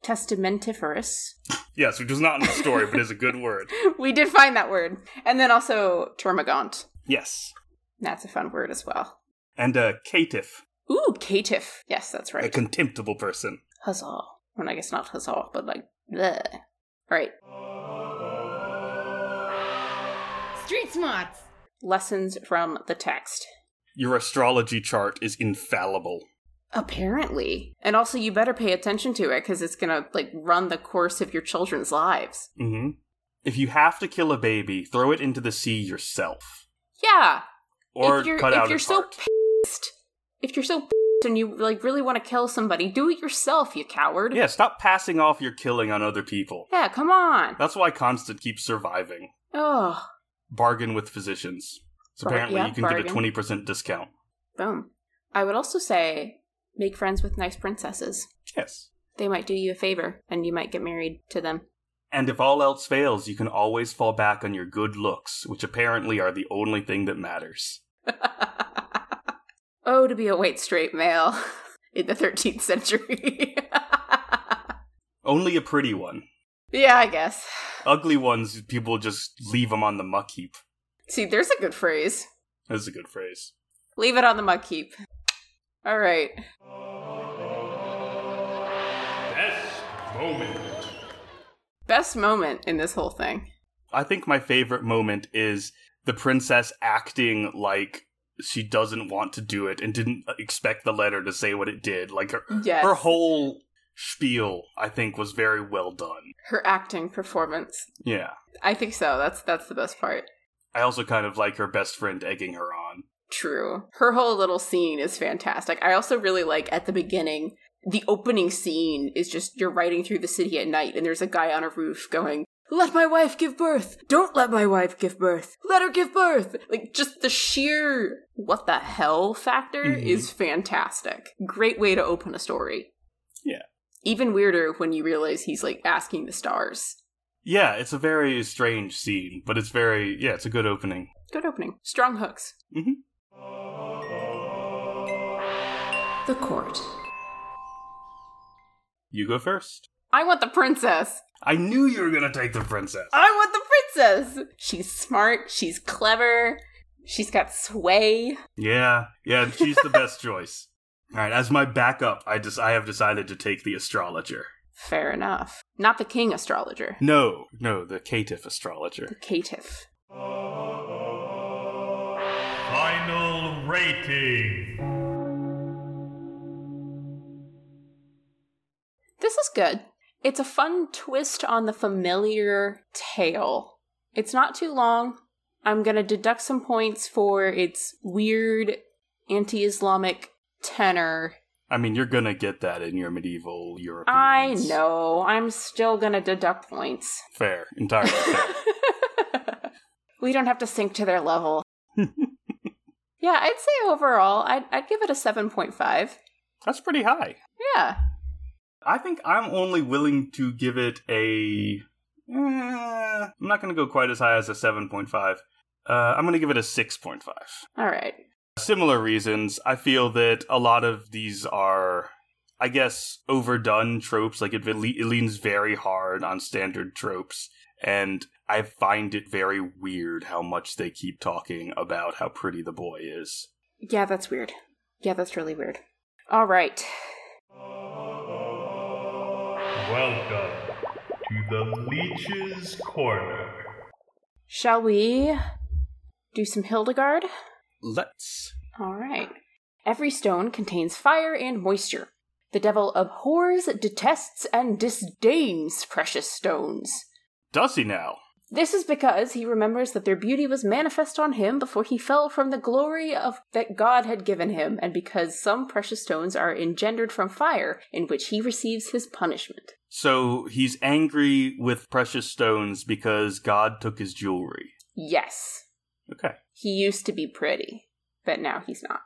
testamentiferous. Yes, which was not in the story, but is a good word. we did find that word. And then also termagant. Yes, That's a fun word as well. and a caitiff, Ooh, caitiff. Yes, that's right. a contemptible person. Huzzah. Well, I guess not huzzah, but like, bleh. All right. Street smarts! Lessons from the text. Your astrology chart is infallible. Apparently. And also, you better pay attention to it because it's going to, like, run the course of your children's lives. hmm If you have to kill a baby, throw it into the sea yourself, Yeah. or if you're, cut if out you're so heart. pissed, if you're so pissed and you, like, really want to kill somebody, do it yourself, you coward. Yeah, stop passing off your killing on other people. Yeah, come on. That's why Constant keeps surviving. Oh, Bargain with physicians. So Bar- apparently yeah, you can get a twenty percent discount. boom. I would also say make friends with nice princesses. Yes. They might do you a favor and you might get married to them. And if all else fails, you can always fall back on your good looks, which apparently are the only thing that matters. oh, to be a white straight male in the 13th century. Only a pretty one. yeah, I guess. Ugly ones, people just leave them on the muck heap. See, there's a good phrase. That's a good phrase. Leave it on the muck heap. All right. Best moment. Best moment in this whole thing. I think my favorite moment is the princess acting like she doesn't want to do it and didn't expect the letter to say what it did. Like her, Yes. her whole spiel, I think, was very well done. Her acting performance. Yeah. I think so. That's that's the best part. I also kind of like her best friend egging her on. True. Her whole little scene is fantastic. I also really like at the beginning, the opening scene is just you're riding through the city at night and there's a guy on a roof going, let my wife give birth. Don't let my wife give birth. Let her give birth. Like just the sheer what the hell factor Mhm. is fantastic. Great way to open a story. Yeah. Even weirder when you realize he's like asking the stars. Yeah, it's a very strange scene, but it's very yeah, it's a good opening. Good opening. Strong hooks. The court. You go first. I want the princess. I knew you were gonna take the princess. I want the princess. She's smart. She's clever. She's got sway. Yeah, yeah, she's the best choice. All right, as my backup, I just I have decided to take the astrologer. Fair enough. Not the king astrologer. No, no, the caitiff astrologer. The caitiff. Final rating. This is good. It's a fun twist on the familiar tale. It's not too long. I'm going to deduct some points for its weird anti Islamic tenor. I mean, you're gonna get that in your medieval Europe. I know. I'm still going to deduct points. Fair, entirely fair. we don't have to sink to their level. yeah, I'd say overall, I'd, I'd give it a 7.5. That's pretty high. Yeah. I think I'm only willing to give it a. eh, I'm not going to go quite as high as a 7.5. Uh, I'm going to give it a 6.5. All right. Similar reasons. I feel that a lot of these are, I guess, overdone tropes. Like it, le- it leans very hard on standard tropes. And I find it very weird how much they keep talking about how pretty the boy is. Yeah, that's weird. Yeah, that's really weird. All right. Welcome to the Leech's Corner. Shall we do some Hildegard? Let's. All right. Every stone contains fire and moisture. The devil abhors, detests, and disdains precious stones. Does he now? This is because he remembers that their beauty was manifest on him before he fell from the glory of that God had given him, and because some precious stones are engendered from fire, in which he receives his punishment. So he's angry with precious stones because God took his jewelry. Yes, Okay. he used to be pretty, but now he's not.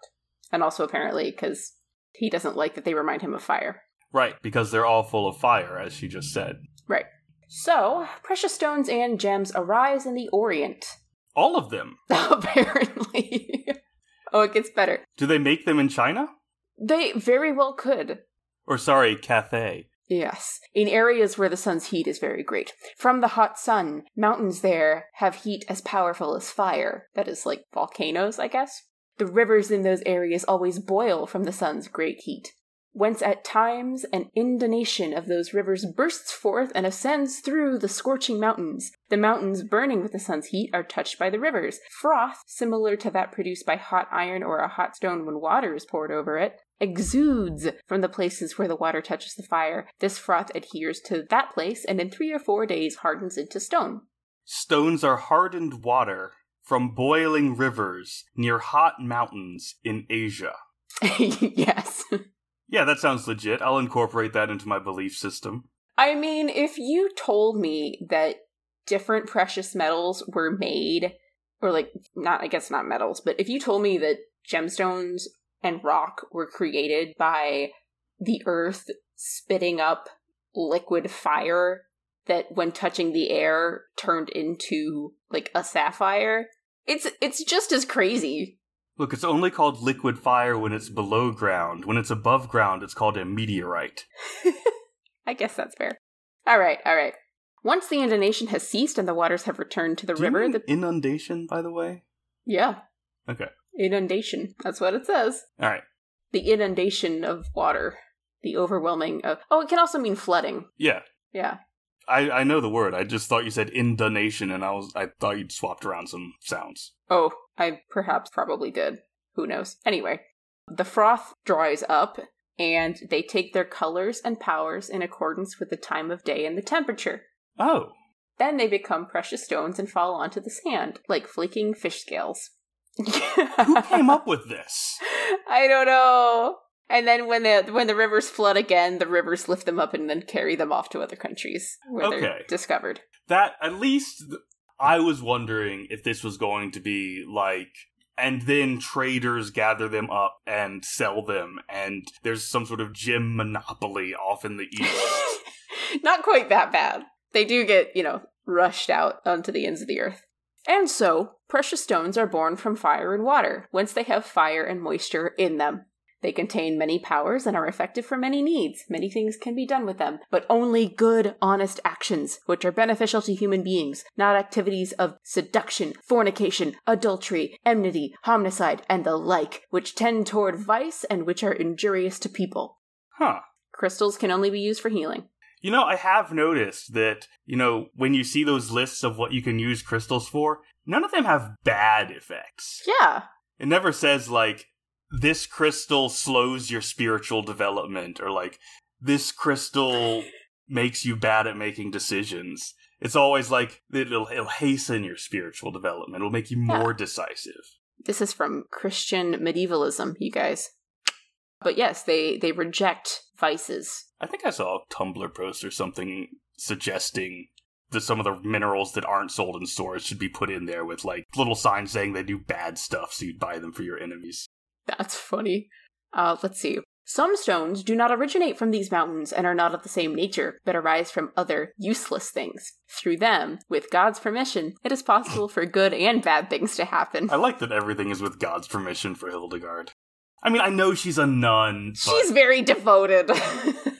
And also apparently because he doesn't like that they remind him of fire. Right, because they're all full of fire, as she just said. Right. So, precious stones and gems arise in the Orient. All of them. Apparently. oh, it gets better. Do they make them in China? They very well could. Or sorry, Cathay. Yes, in areas where the sun's heat is very great. From the hot sun, mountains there have heat as powerful as fire. That is like volcanoes, I guess. The rivers in those areas always boil from the sun's great heat. Whence at times an inundation of those rivers bursts forth and ascends through the scorching mountains. The mountains, burning with the sun's heat, are touched by the rivers. Froth, similar to that produced by hot iron or a hot stone when water is poured over it, exudes from the places where the water touches the fire. This froth adheres to that place and in three or four days hardens into stone. Stones are hardened water from boiling rivers near hot mountains in Asia. yes. Yeah, that sounds legit. I'll incorporate that into my belief system. I mean, if you told me that different precious metals were made, or like, not, I guess not metals, but if you told me that gemstones and rock were created by the earth spitting up liquid fire that when touching the air turned into like a sapphire, it's it's just as crazy. Look, it's only called liquid fire when it's below ground. When it's above ground, it's called a meteorite. I guess that's fair. All right, all right. Once the inundation has ceased and the waters have returned to the Do river, the inundation, by the way? yeah, Okay. inundation. That's what it says. All right. The inundation of water, the overwhelming. Of, oh, it can also mean flooding. Yeah. Yeah. I, I know the word. I just thought you said indonation, and I was I thought you'd swapped around some sounds. Oh, I perhaps probably did. Who knows? Anyway, the froth dries up, and they take their colors and powers in accordance with the time of day and the temperature. Oh, Then they become precious stones and fall onto the sand, like flaking fish scales. who came up with this? I don't know. And then when the when the rivers flood again, the rivers lift them up and then carry them off to other countries where Okay. they're discovered. that at least th- I was wondering if this was going to be like and then traders gather them up and sell them and there's some sort of gem monopoly off in the east. Not quite that bad. They do get, you know, rushed out onto the ends of the earth. And so, precious stones are born from fire and water, whence they have fire and moisture in them. They contain many powers and are effective for many needs. Many things can be done with them, but only good, honest actions, which are beneficial to human beings, not activities of seduction, fornication, adultery, enmity, homicide, and the like, which tend toward vice and which are injurious to people. huh. Crystals can only be used for healing. You know, I have noticed that, you know, when you see those lists of what you can use crystals for, none of them have bad effects. Yeah. It never says, like, this crystal slows your spiritual development, or like, this crystal makes you bad at making decisions. It's always like, it'll, it'll hasten your spiritual development, it'll make you Yeah. more decisive. This is from Christian medievalism, you guys. But yes, they they reject vices. I think I saw a Tumblr post or something suggesting that some of the minerals that aren't sold in stores should be put in there with like little signs saying they do bad stuff so you'd buy them for your enemies. That's funny. Uh, let's see. Some stones do not originate from these mountains and are not of the same nature, but arise from other useless things. Through them, with God's permission, it is possible for good and bad things to happen. I like that everything is with God's permission for Hildegard. I mean, I know she's a nun, but She's very devoted.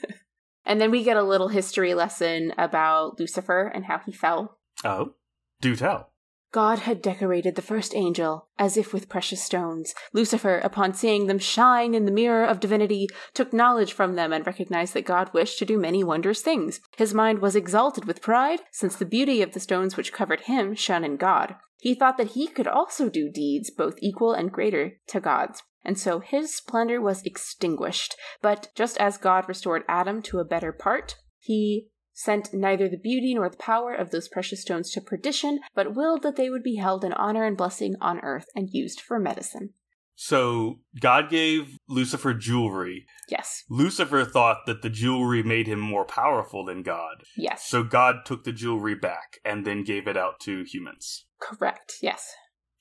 and then we get a little history lesson about Lucifer and how he fell. oh, do tell. God had decorated the first angel as if with precious stones. Lucifer, upon seeing them shine in the mirror of divinity, took knowledge from them and recognized that God wished to do many wondrous things. His mind was exalted with pride, since the beauty of the stones which covered him shone in God. He thought that he could also do deeds both equal and greater to God's. And so his splendor was extinguished. But just as God restored Adam to a better part, he sent neither the beauty nor the power of those precious stones to perdition, but willed that they would be held in honor and blessing on earth and used for medicine. So, God gave Lucifer jewelry. Yes, Lucifer thought that the jewelry made him more powerful than God. yes, So, God took the jewelry back and then gave it out to humans. correct, yes.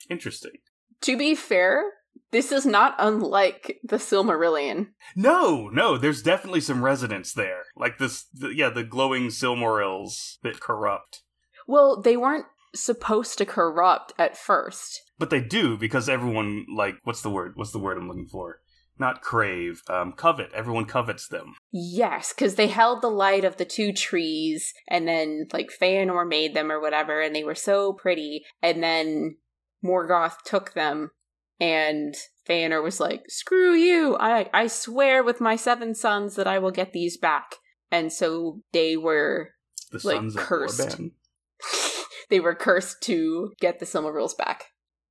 Interesting. To be fair, this is not unlike the Silmarillion. No, no, there's definitely some resonance there. Like this, the, yeah, the glowing Silmarils that corrupt. Well, they weren't supposed to corrupt at first. But they do because everyone, like, what's the word? What's the word I'm looking for? Not crave, um, covet. Everyone covets them. Yes, because they held the light of the two trees, and then like Feanor made them or whatever, and they were so pretty. And then Morgoth took them, and Feanor was like, "Screw you! I I swear with my seven sons that I will get these back." And so they were The Like, cursed. They were cursed to get the Silmarils back.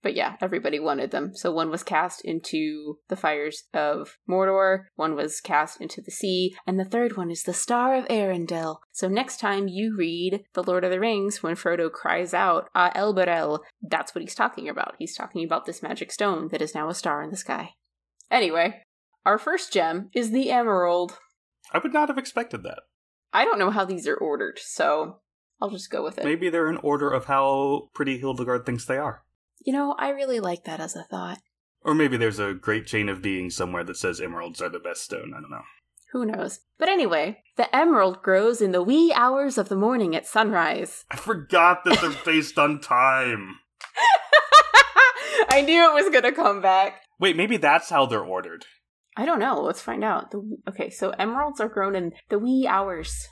But yeah, everybody wanted them. So one was cast into the fires of Mordor, one was cast into the sea, and the third one is the Star of Earendil. So next time you read The Lord of the Rings, when Frodo cries out, Ah Elberel, that's what he's talking about. He's talking about this magic stone that is now a star in the sky. Anyway, our first gem is the Emerald. I would not have expected that. I don't know how these are ordered, so I'll just go with it. Maybe they're in order of how pretty Hildegard thinks they are. You know, I really like that as a thought. Or maybe there's a great chain of beings somewhere that says emeralds are the best stone. I don't know. Who knows? But anyway, the emerald grows in the wee hours of the morning at sunrise. I forgot that they're based on time. I knew it was gonna come back. Wait, maybe that's how they're ordered. I don't know. Let's find out. The, okay, so emeralds are grown in the wee hours.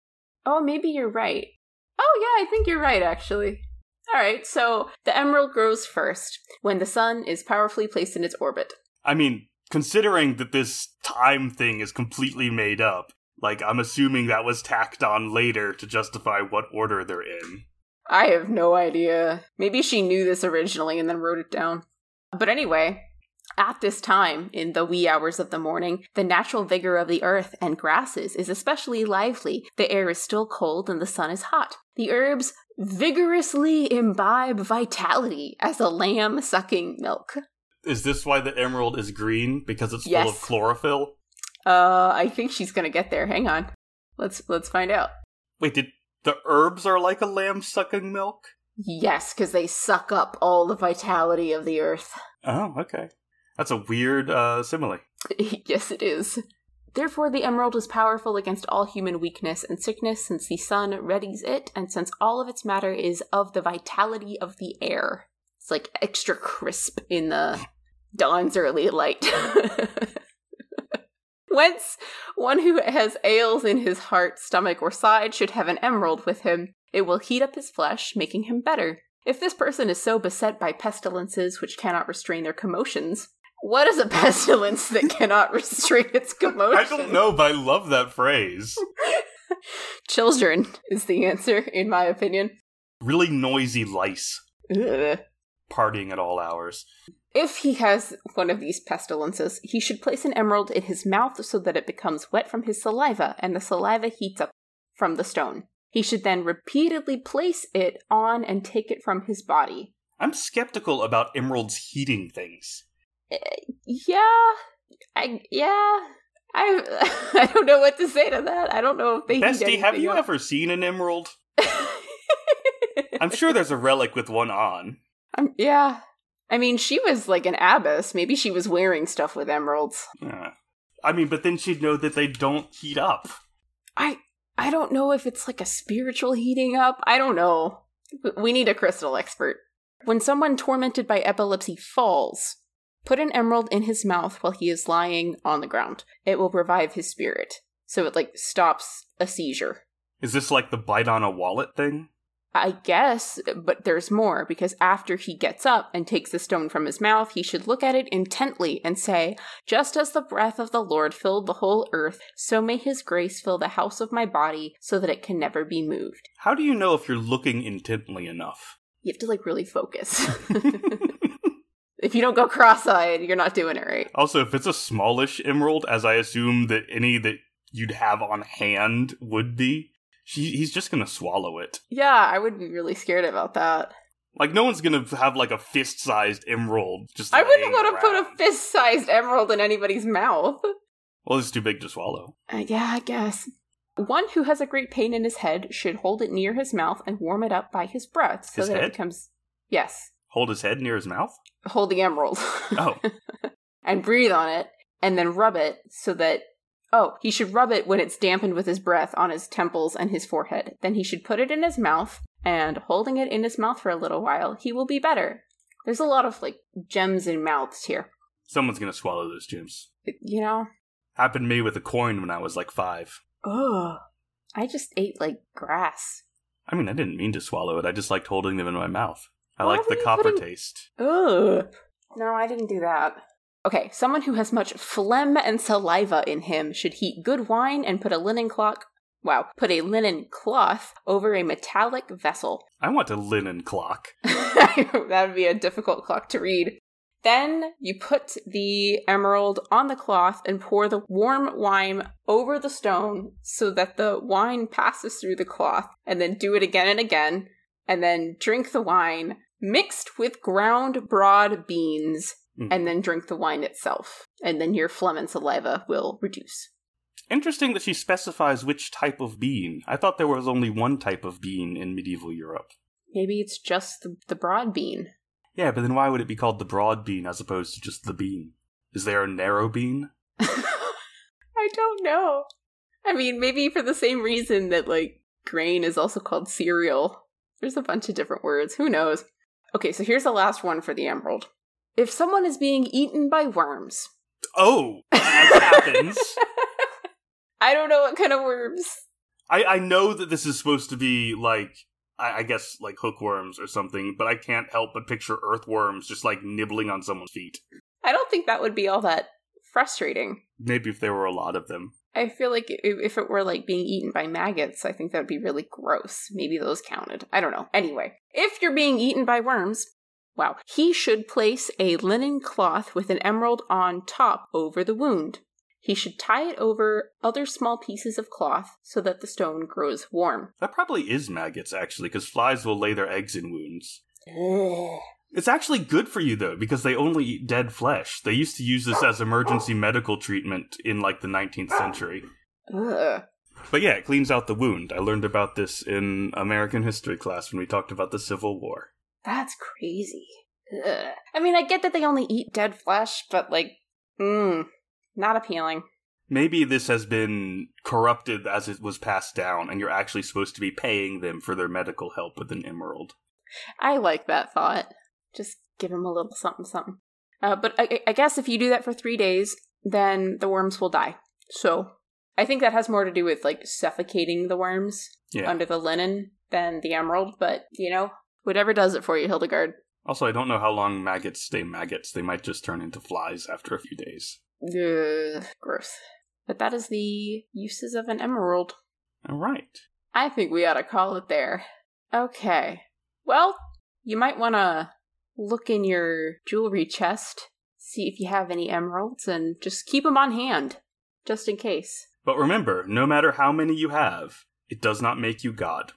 Oh, maybe you're right. Oh, yeah, I think you're right, actually. All right, so the emerald grows first when the sun is powerfully placed in its orbit. I mean, considering that this time thing is completely made up, like, I'm assuming that was tacked on later to justify what order they're in. I have no idea. Maybe she knew this originally and then wrote it down. But anyway, at this time, in the wee hours of the morning, the natural vigor of the earth and grasses is especially lively. The air is still cold and the sun is hot. The herbs vigorously imbibe vitality as a lamb sucking milk. Is this why the emerald is green? Because it's full of chlorophyll? Uh, I think she's gonna get there. Hang on. Let's let's find out. Wait, did The herbs are like a lamb sucking milk? Yes, because they suck up all the vitality of the earth. Oh, okay. That's a weird uh, simile. yes, it is. Therefore, the emerald is powerful against all human weakness and sickness, since the sun readies it, and since all of its matter is of the vitality of the air. It's like extra crisp in the dawn's early light. Whence, one who has ails in his heart, stomach, or side should have an emerald with him. It will heat up his flesh, making him better. If this person is so beset by pestilences which cannot restrain their commotions, what is a pestilence that cannot restrain its commotion? I don't know, but I love that phrase. Children is the answer, in my opinion. Really noisy lice, Ugh. partying at all hours. If he has one of these pestilences, he should place an emerald in his mouth so that it becomes wet from his saliva, and the saliva heats up from the stone. He should then repeatedly place it on and take it from his body. I'm skeptical about emeralds heating things. Yeah, I yeah. I I don't know what to say to that. I don't know if they Bestie, have you up. ever seen an emerald? I'm sure there's a relic with one on. Um, yeah. I mean, she was like an abbess. Maybe she was wearing stuff with emeralds. Yeah. I mean, but then she'd know that they don't heat up. I I don't know if it's like a spiritual heating up. I don't know. We need a crystal expert. When someone tormented by epilepsy falls, put an emerald in his mouth while he is lying on the ground. It will revive his spirit. So it like stops a seizure. Is this like the bite on a wallet thing? I guess, but there's more because after he gets up and takes the stone from his mouth, he should look at it intently and say, Just as the breath of the Lord filled the whole earth, so may his grace fill the house of my body so that it can never be moved. How do you know if you're looking intently enough? You have to like really focus. if you don't go cross eyed, you're not doing it right. Also, if it's a smallish emerald, as I assume that any that you'd have on hand would be, she, he's just gonna swallow it. Yeah, I would be really scared about that. Like, no one's gonna have like a fist sized emerald just I wouldn't want to put a fist sized emerald in anybody's mouth. Well, it's too big to swallow. Uh, yeah, I guess. One who has a great pain in his head should hold it near his mouth and warm it up by his breath so His that head? it becomes. Yes, Hold his head near his mouth? hold the emerald. Oh. and breathe on it and then rub it so that. Oh, he should rub it when it's dampened with his breath on his temples and his forehead. Then he should put it in his mouth, and holding it in his mouth for a little while, he will be better. There's a lot of, like, gems in mouths here. Someone's gonna swallow those gems. You know? Happened to me with a coin when I was like five. Ugh. I just ate, like, grass. I mean, I didn't mean to swallow it. I just liked holding them in my mouth. I like the copper putting- taste. Ugh. No, I didn't do that. Okay, someone who has much phlegm and saliva in him should heat good wine and put a linen cloth. Wow, put a linen cloth over a metallic vessel. I want a linen clock. that would be a difficult clock to read. Then you put the emerald on the cloth and pour the warm wine over the stone so that the wine passes through the cloth, and then do it again and again, and then drink the wine mixed with ground broad beans, Mm. and then drink the wine itself. And then your phlegm and saliva will reduce. Interesting that she specifies which type of bean. I thought there was only one type of bean in medieval Europe. Maybe it's just the, the broad bean. Yeah, but then why would it be called the broad bean as opposed to just the bean? Is there a narrow bean? I don't know. I mean, maybe for the same reason that, like, grain is also called cereal. There's a bunch of different words. Who knows? Okay, so here's the last one for the emerald. If someone is being eaten by worms, Oh, as happens. I don't know what kind of worms. I, I know that this is supposed to be like I, I guess like hookworms or something, but I can't help but picture earthworms just like nibbling on someone's feet. I don't think that would be all that frustrating. Maybe if there were a lot of them. I feel like if it were like being eaten by maggots, I think that would be really gross. Maybe those counted. I don't know. Anyway, if you're being eaten by worms, wow, he should place a linen cloth with an emerald on top over the wound. He should tie it over other small pieces of cloth so that the stone grows warm. That probably is maggots actually, because flies will lay their eggs in wounds. It's actually good for you though, because they only eat dead flesh. They used to use this as emergency medical treatment in like the 19th century. Ugh. But yeah, it cleans out the wound. I learned about this in American history class when we talked about the Civil War. That's crazy. Ugh. I mean, I get that they only eat dead flesh, but like, mmm, not appealing. Maybe this has been corrupted as it was passed down, and you're actually supposed to be paying them for their medical help with an emerald. I like that thought. Just give him a little something, something. Uh, but I, I guess if you do that for three days, then the worms will die. So I think that has more to do with like suffocating the worms Yeah. under the linen than the emerald. But you know, whatever does it for you, Hildegard. Also, I don't know how long maggots stay maggots. They might just turn into flies after a few days. Ugh, gross. But that is the uses of an emerald. All right. I think we ought to call it there. Okay. Well, you might want to look in your jewelry chest, see if you have any emeralds, and just keep them on hand, just in case. But remember, no matter how many you have, it does not make you God.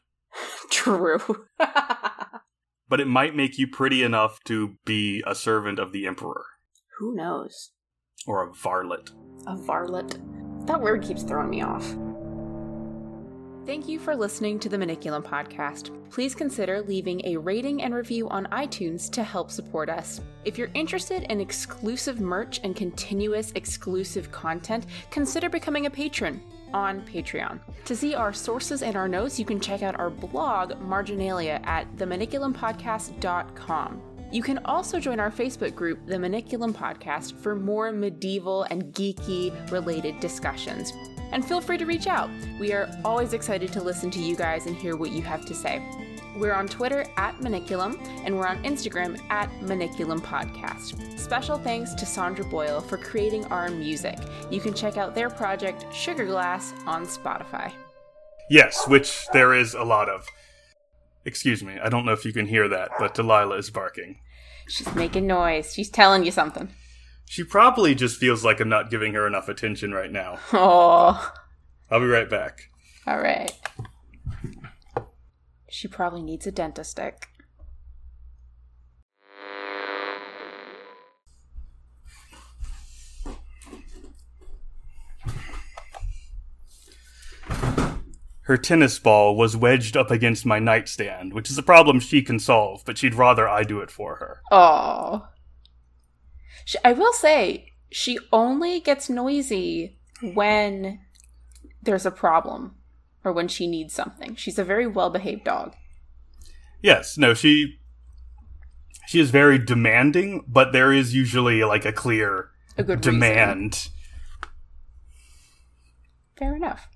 True. But it might make you pretty enough to be a servant of the Emperor. Who knows? Or a varlet. A varlet. That word keeps throwing me off. Thank you for listening to the Maniculum podcast. Please consider leaving a rating and review on iTunes to help support us. If you're interested in exclusive merch and continuous exclusive content, consider becoming a patron on Patreon. To see our sources and our notes, you can check out our blog, Marginalia, at themaniculumpodcast.com. You can also join our Facebook group, The Maniculum Podcast, for more medieval and geeky related discussions. And feel free to reach out. We are always excited to listen to you guys and hear what you have to say. We're on Twitter at Maniculum, and we're on Instagram at Maniculum Podcast. Special thanks to Sandra Boyle for creating our music. You can check out their project, Sugar Glass, on Spotify. Yes, which there is a lot of. Excuse me, I don't know if you can hear that, but Delilah is barking. She's making noise. She's telling you something. She probably just feels like I'm not giving her enough attention right now. Oh, I'll be right back. all right. She probably needs a dentist stick. Her tennis ball was wedged up against my nightstand, which is a problem she can solve, but she'd rather I do it for her. Oh. She, I will say, she only gets noisy when there's a problem or when she needs something. She's a very well behaved dog. Yes, no, she she is very demanding, but there is usually like a clear A good reason. demand. Fair enough.